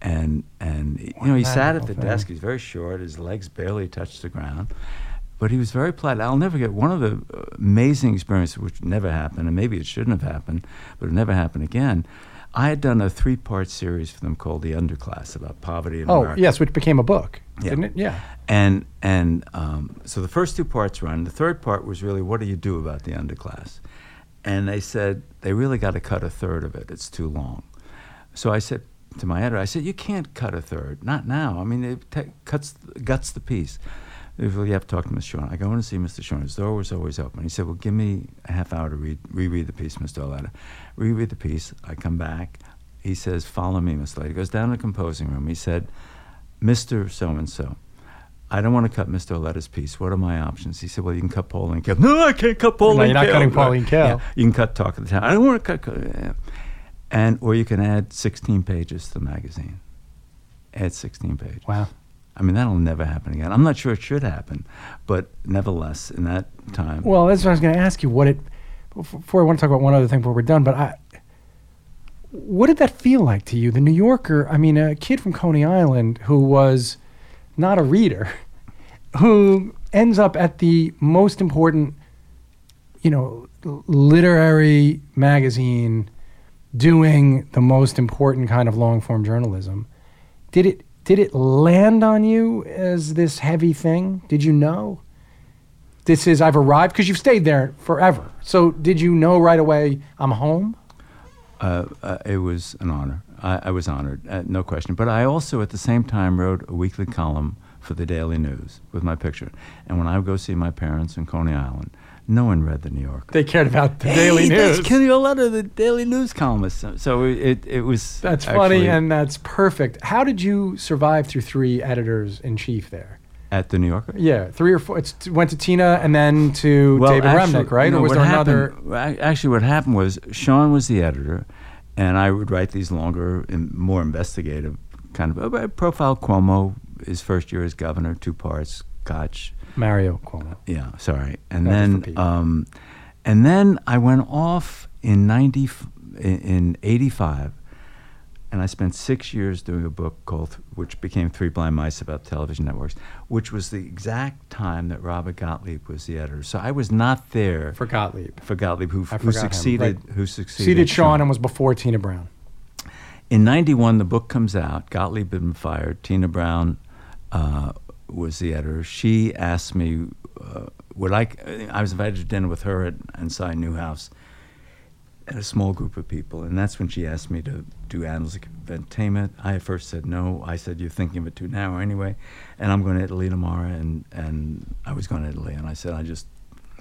and and you know he sat at the thing. desk. He's very short. His legs barely touched the ground, but he was very polite. I'll never get one of the amazing experiences which never happened, and maybe it shouldn't have happened, but it never happened again. I had done a three-part series for them called The Underclass about poverty in Oh, America. yes, which became a book, Yeah. didn't it? Yeah. And and um, so the first two parts run. The third part was really what do you do about the underclass? And they said they really got to cut a third of it. It's too long. So I said to my editor, I said you can't cut a third. Not now. I mean it ta cuts guts the piece. They said, you have to talk to Mr. Shawn. I go in to see Mr. Shawn. His door was always open. He said, Well, give me a half hour to read, reread the piece, Mr. Auletta. Reread the piece. I come back. He says, Follow me, Mr. Auletta. He goes down to the composing room. He said, Mr. So and so, I don't want to cut Mr. Auletta's piece. What are my options? He said, Well, you can cut Pauline Kael. No, I can't cut Pauline No, you're not Kael. cutting Pauline Kael. Yeah, you can cut Talk of the Town. I don't want to cut. cut yeah. And, or you can add 16 pages to the magazine. Add 16 pages. Wow. I mean, that'll never happen again. I'm not sure it should happen, but nevertheless, in that time, Well, that's what I was going to ask you. What it before I want to talk about one other thing before we're done, but I. What did that feel like to you? The New Yorker, I mean, a kid from Coney Island who was not a reader, who ends up at the most important, you know, literary magazine doing the most important kind of long form journalism. Did it did it land on you as this heavy thing? Did you know? This is I've arrived because you've stayed there forever. So did you know right away I'm home? Uh, uh, it was an honor. I, I was honored, uh, no question. But I also, at the same time, wrote a weekly column for the Daily News with my picture. And when I would go see my parents in Coney Island, no one read the New Yorker. They cared about the hey, Daily News. That's Kenny Auletta, the Daily News columnist. So, it, it was. That's funny and that's perfect. How did you survive through three editors in chief there? at the New Yorker. Yeah, three or four. It went to Tina and then to David actually, Remnick, right? no, or was there happened, another? Actually, what happened was Shawn was the editor, and I would write these longer and more investigative kind of uh, profile. Cuomo, his first year as governor, two parts. Gotch, Mario Cuomo. yeah, sorry, and That then um, and then I went off in ninety in, eighty five. And I spent six years doing a book called, which became Three Blind Mice about television networks, which was the exact time that Robert Gottlieb was the editor. So I was not there For Gottlieb. for Gottlieb, who, who succeeded, right. who succeeded, Seated Shawn and was before Tina Brown. In '91, the book comes out. Gottlieb had been fired. Tina Brown uh, was the editor. She asked me, uh, "Would I?" I was invited to dinner with her at Ensign Newhouse, and a small group of people, and that's when she asked me to do Annals of Entertainment. I at first said no. I said, "You're thinking of it too now, anyway," and I'm going to Italy tomorrow, and and I was going to Italy, and I said, "I just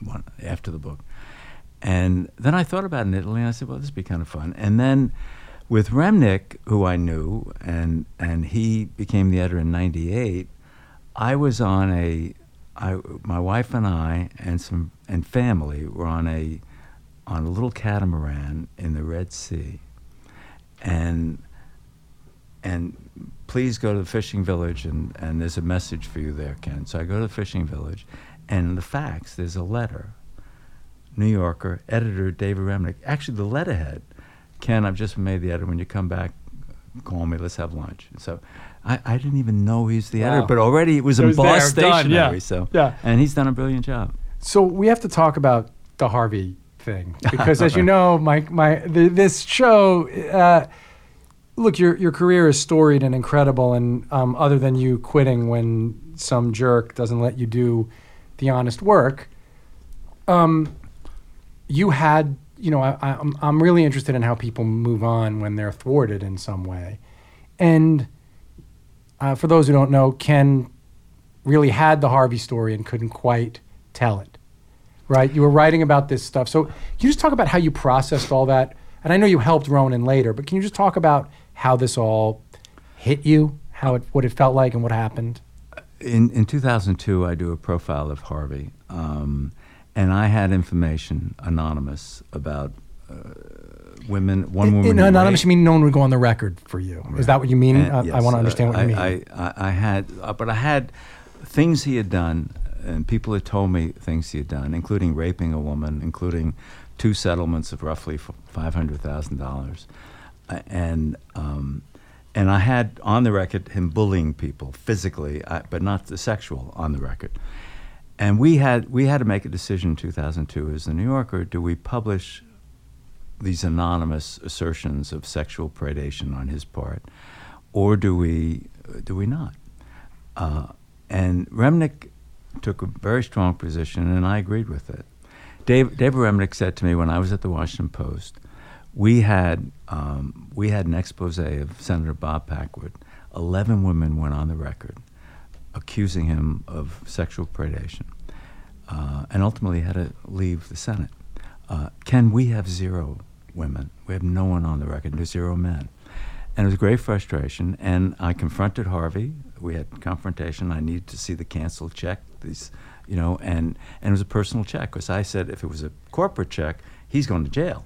want after the book." And then I thought about it in Italy, and I said, well, this would be kind of fun. And then with Remnick, who I knew, and, and he became the editor in 98, I was on a, I, my wife and I and some, and family were on a, on a little catamaran in the Red Sea. And, and please go to the fishing village, and, and there's a message for you there, Ken. So I go to the fishing village, and the fax, there's a letter New Yorker, editor David Remnick. Actually, the letterhead, Ken, I've just made the editor. When you come back, call me. Let's have lunch. So I, I didn't even know he's the editor, Wow. but already it was It in was done, yeah, So yeah. and he's done a brilliant job. So we have to talk about the Harvey thing because, as you know, my my the, this show. Uh, look, your your career is storied and incredible, and um, other than you quitting when some jerk doesn't let you do the honest work, um, you had. You know, I, I'm I'm really interested in how people move on when they're thwarted in some way, and uh, for those who don't know, Ken really had the Harvey story and couldn't quite tell it. Right? You were writing about this stuff. So can you just talk about how you processed all that? And I know you helped Ronan later, but can you just talk about how this all hit you, how it what it felt like and what happened? In in 2002, I do a profile of Harvey, um, and I had information anonymous about uh, women. One In, woman. in who anonymous, you mean no one would go on the record for you? Is that what you mean? And- Uh, I yes, want to uh, understand what you mean. I, I, I had, uh, but I had things he had done, and people had told me things he had done, including raping a woman, including two settlements of roughly five hundred thousand dollars, and um, and I had on the record him bullying people physically, uh, but not the sexual on the record. And we had we had to make a decision in 2002 as the New Yorker: do we publish these anonymous assertions of sexual predation on his part, or do we do we not? Uh, and Remnick took a very strong position, and I agreed with it. Dave, David Remnick said to me when I was at the Washington Post, we had um, we had an expose of Senator Bob Packwood. Eleven women went on the record accusing him of sexual predation, uh, and ultimately had to leave the Senate. Uh, Ken, we have zero women. We have no one on the record. There's zero men. And it was great frustration. And I confronted Harvey. We had confrontation. I needed to see the canceled check. These, you know, and and it was a personal check because I said if it was a corporate check, he's going to jail.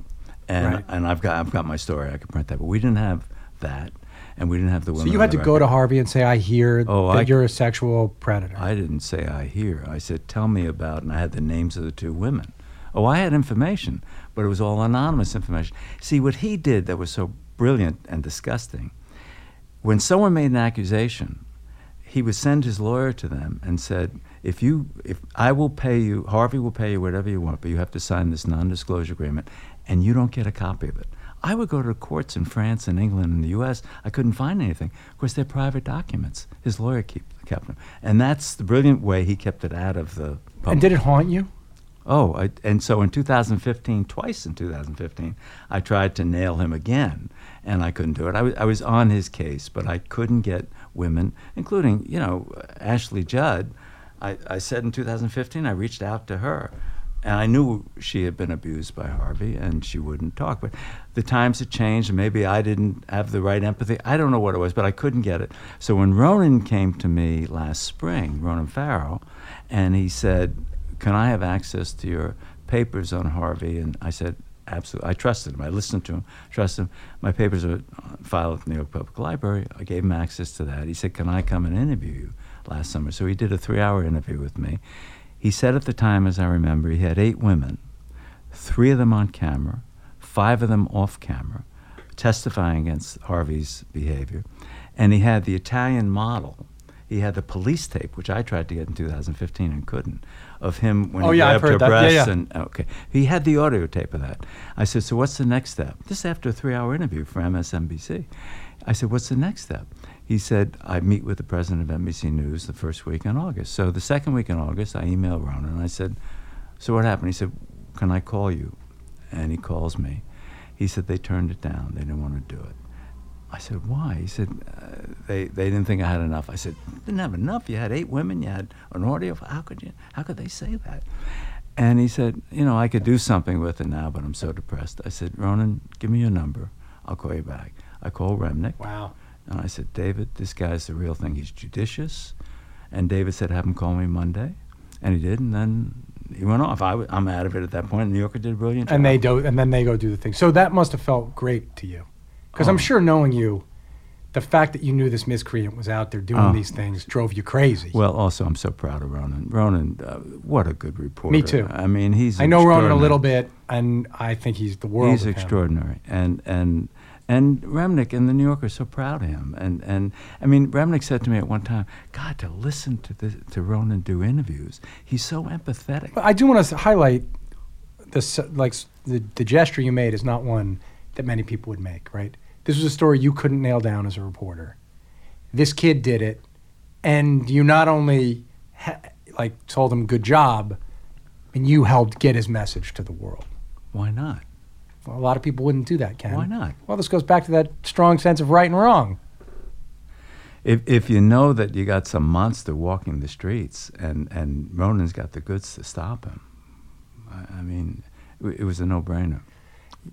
And Right. and I've got I've got my story. I could print that. But we didn't have that, and we didn't have the women. so you had to the go to. Harvey and say, "I hear Oh, that I- you're a sexual predator." I didn't say I hear. I said, tell me about, and I had the names of the two women. Oh, I had information, but it was all anonymous information. See, what he did that was so brilliant and disgusting, when someone made an accusation, he would send his lawyer to them and said, if you, if I will pay you, Harvey will pay you whatever you want, but you have to sign this non-disclosure agreement, and you don't get a copy of it. I would go to courts in France and England and the U.S. I couldn't find anything. Of course, they're private documents. His lawyer keep, kept them, and that's the brilliant way he kept it out of the public. and did it haunt you? Oh, I, and so in 2015, twice in 2015, I tried to nail him again, and I couldn't do it. I was, was on his case, but I couldn't get women, including, you know, Ashley Judd. I, I said in 2015, I reached out to her, and I knew she had been abused by Harvey, and she wouldn't talk. But the times had changed, and maybe I didn't have the right empathy. I don't know what it was, but I couldn't get it. So when Ronan came to me last spring, Ronan Farrow, and he said, can I have access to your papers on Harvey? And I said, absolutely. I trusted him. I listened to him, trusted him. My papers are filed at the New York Public Library. I gave him access to that. He said, can I come and interview you last summer? So he did a three-hour interview with me. He said at the time, as I remember, he had eight women, three of them on camera, five of them off camera, testifying against Harvey's behavior. And he had the Italian model he had the police tape, which I tried to get in 2015 and couldn't, of him when oh, he yeah, grabbed her that. breasts. Yeah, yeah. And okay, he had the audio tape of that. I said, "So what's the next step?" This after a three-hour interview for MSNBC. I said, "What's the next step?" He said, "I meet with the president of NBC News the first week in August." So the second week in August, I emailed Ronan and I said, "So what happened?" He said, "Can I call you?" And he calls me. He said they turned it down. They didn't want to do it. I said, why? He said, uh, they, they didn't think I had enough. I said, didn't have enough. You had eight women. You had an audio. How could you? How could they say that? And he said, you know, I could do something with it now, but I'm so depressed. I said, Ronan, give me your number. I'll call you back. I called Remnick. Wow. And I said, David, this guy's the real thing. He's judicious. And David said, have him call me Monday. And he did. And then he went off. I, am out of it at that point. New Yorker did a brilliant and they do, and then they go do the thing. So that must have felt great to you, because Oh. I'm sure knowing you, the fact that you knew this miscreant was out there doing Oh. these things drove you crazy. Well, also, I'm so proud of Ronan. Ronan, uh, what a good reporter. Me too. I mean, he's. I know Ronan a little bit, and I think he's the world. He's extraordinary, and and and Remnick and the New Yorker are so proud of him. And and I mean, Remnick said to me at one time, "God, to listen to this, to Ronan do interviews, he's so empathetic." But I do want to highlight this, like the the gesture you made is not one that many people would make. Right? This was a story you couldn't nail down as a reporter. This kid did it, and you not only ha- like told him good job, and you helped get his message to the world. Why not? Well, a lot of people wouldn't do that, Ken. Why not? Well, this goes back to that strong sense of right and wrong. If if you know that you got some monster walking the streets, and and Ronan's got the goods to stop him, I, I mean, it, it was a no-brainer.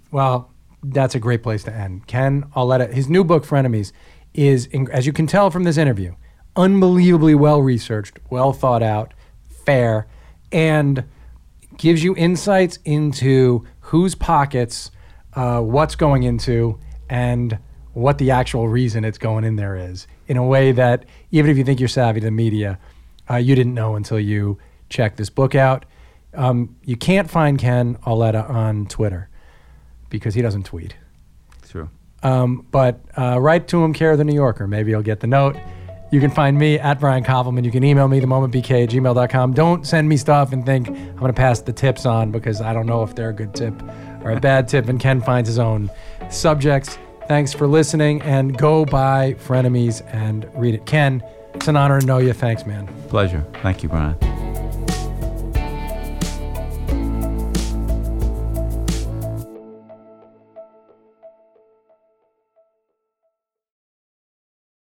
Well, that's a great place to end. Ken Auletta, his new book, Frenemies, is, as you can tell from this interview, unbelievably well researched, well thought out, fair, and gives you insights into whose pockets, uh, what's going into, and what the actual reason it's going in there is in a way that even if you think you're savvy to the media, uh, you didn't know until you checked this book out. Um, you can't find Ken Auletta on Twitter because he doesn't tweet. True. Um, but uh, write to him, care of the New Yorker. Maybe he'll get the note. You can find me at Brian Koppelman. You can email me, themomentbk at gmail.com. Don't send me stuff and think I'm going to pass the tips on because I don't know if they're a good tip or a bad tip. And Ken finds his own subjects. Thanks for listening and go buy Frenemies and read it. Ken, it's an honor to know you. Thanks, man. Pleasure. Thank you, Brian.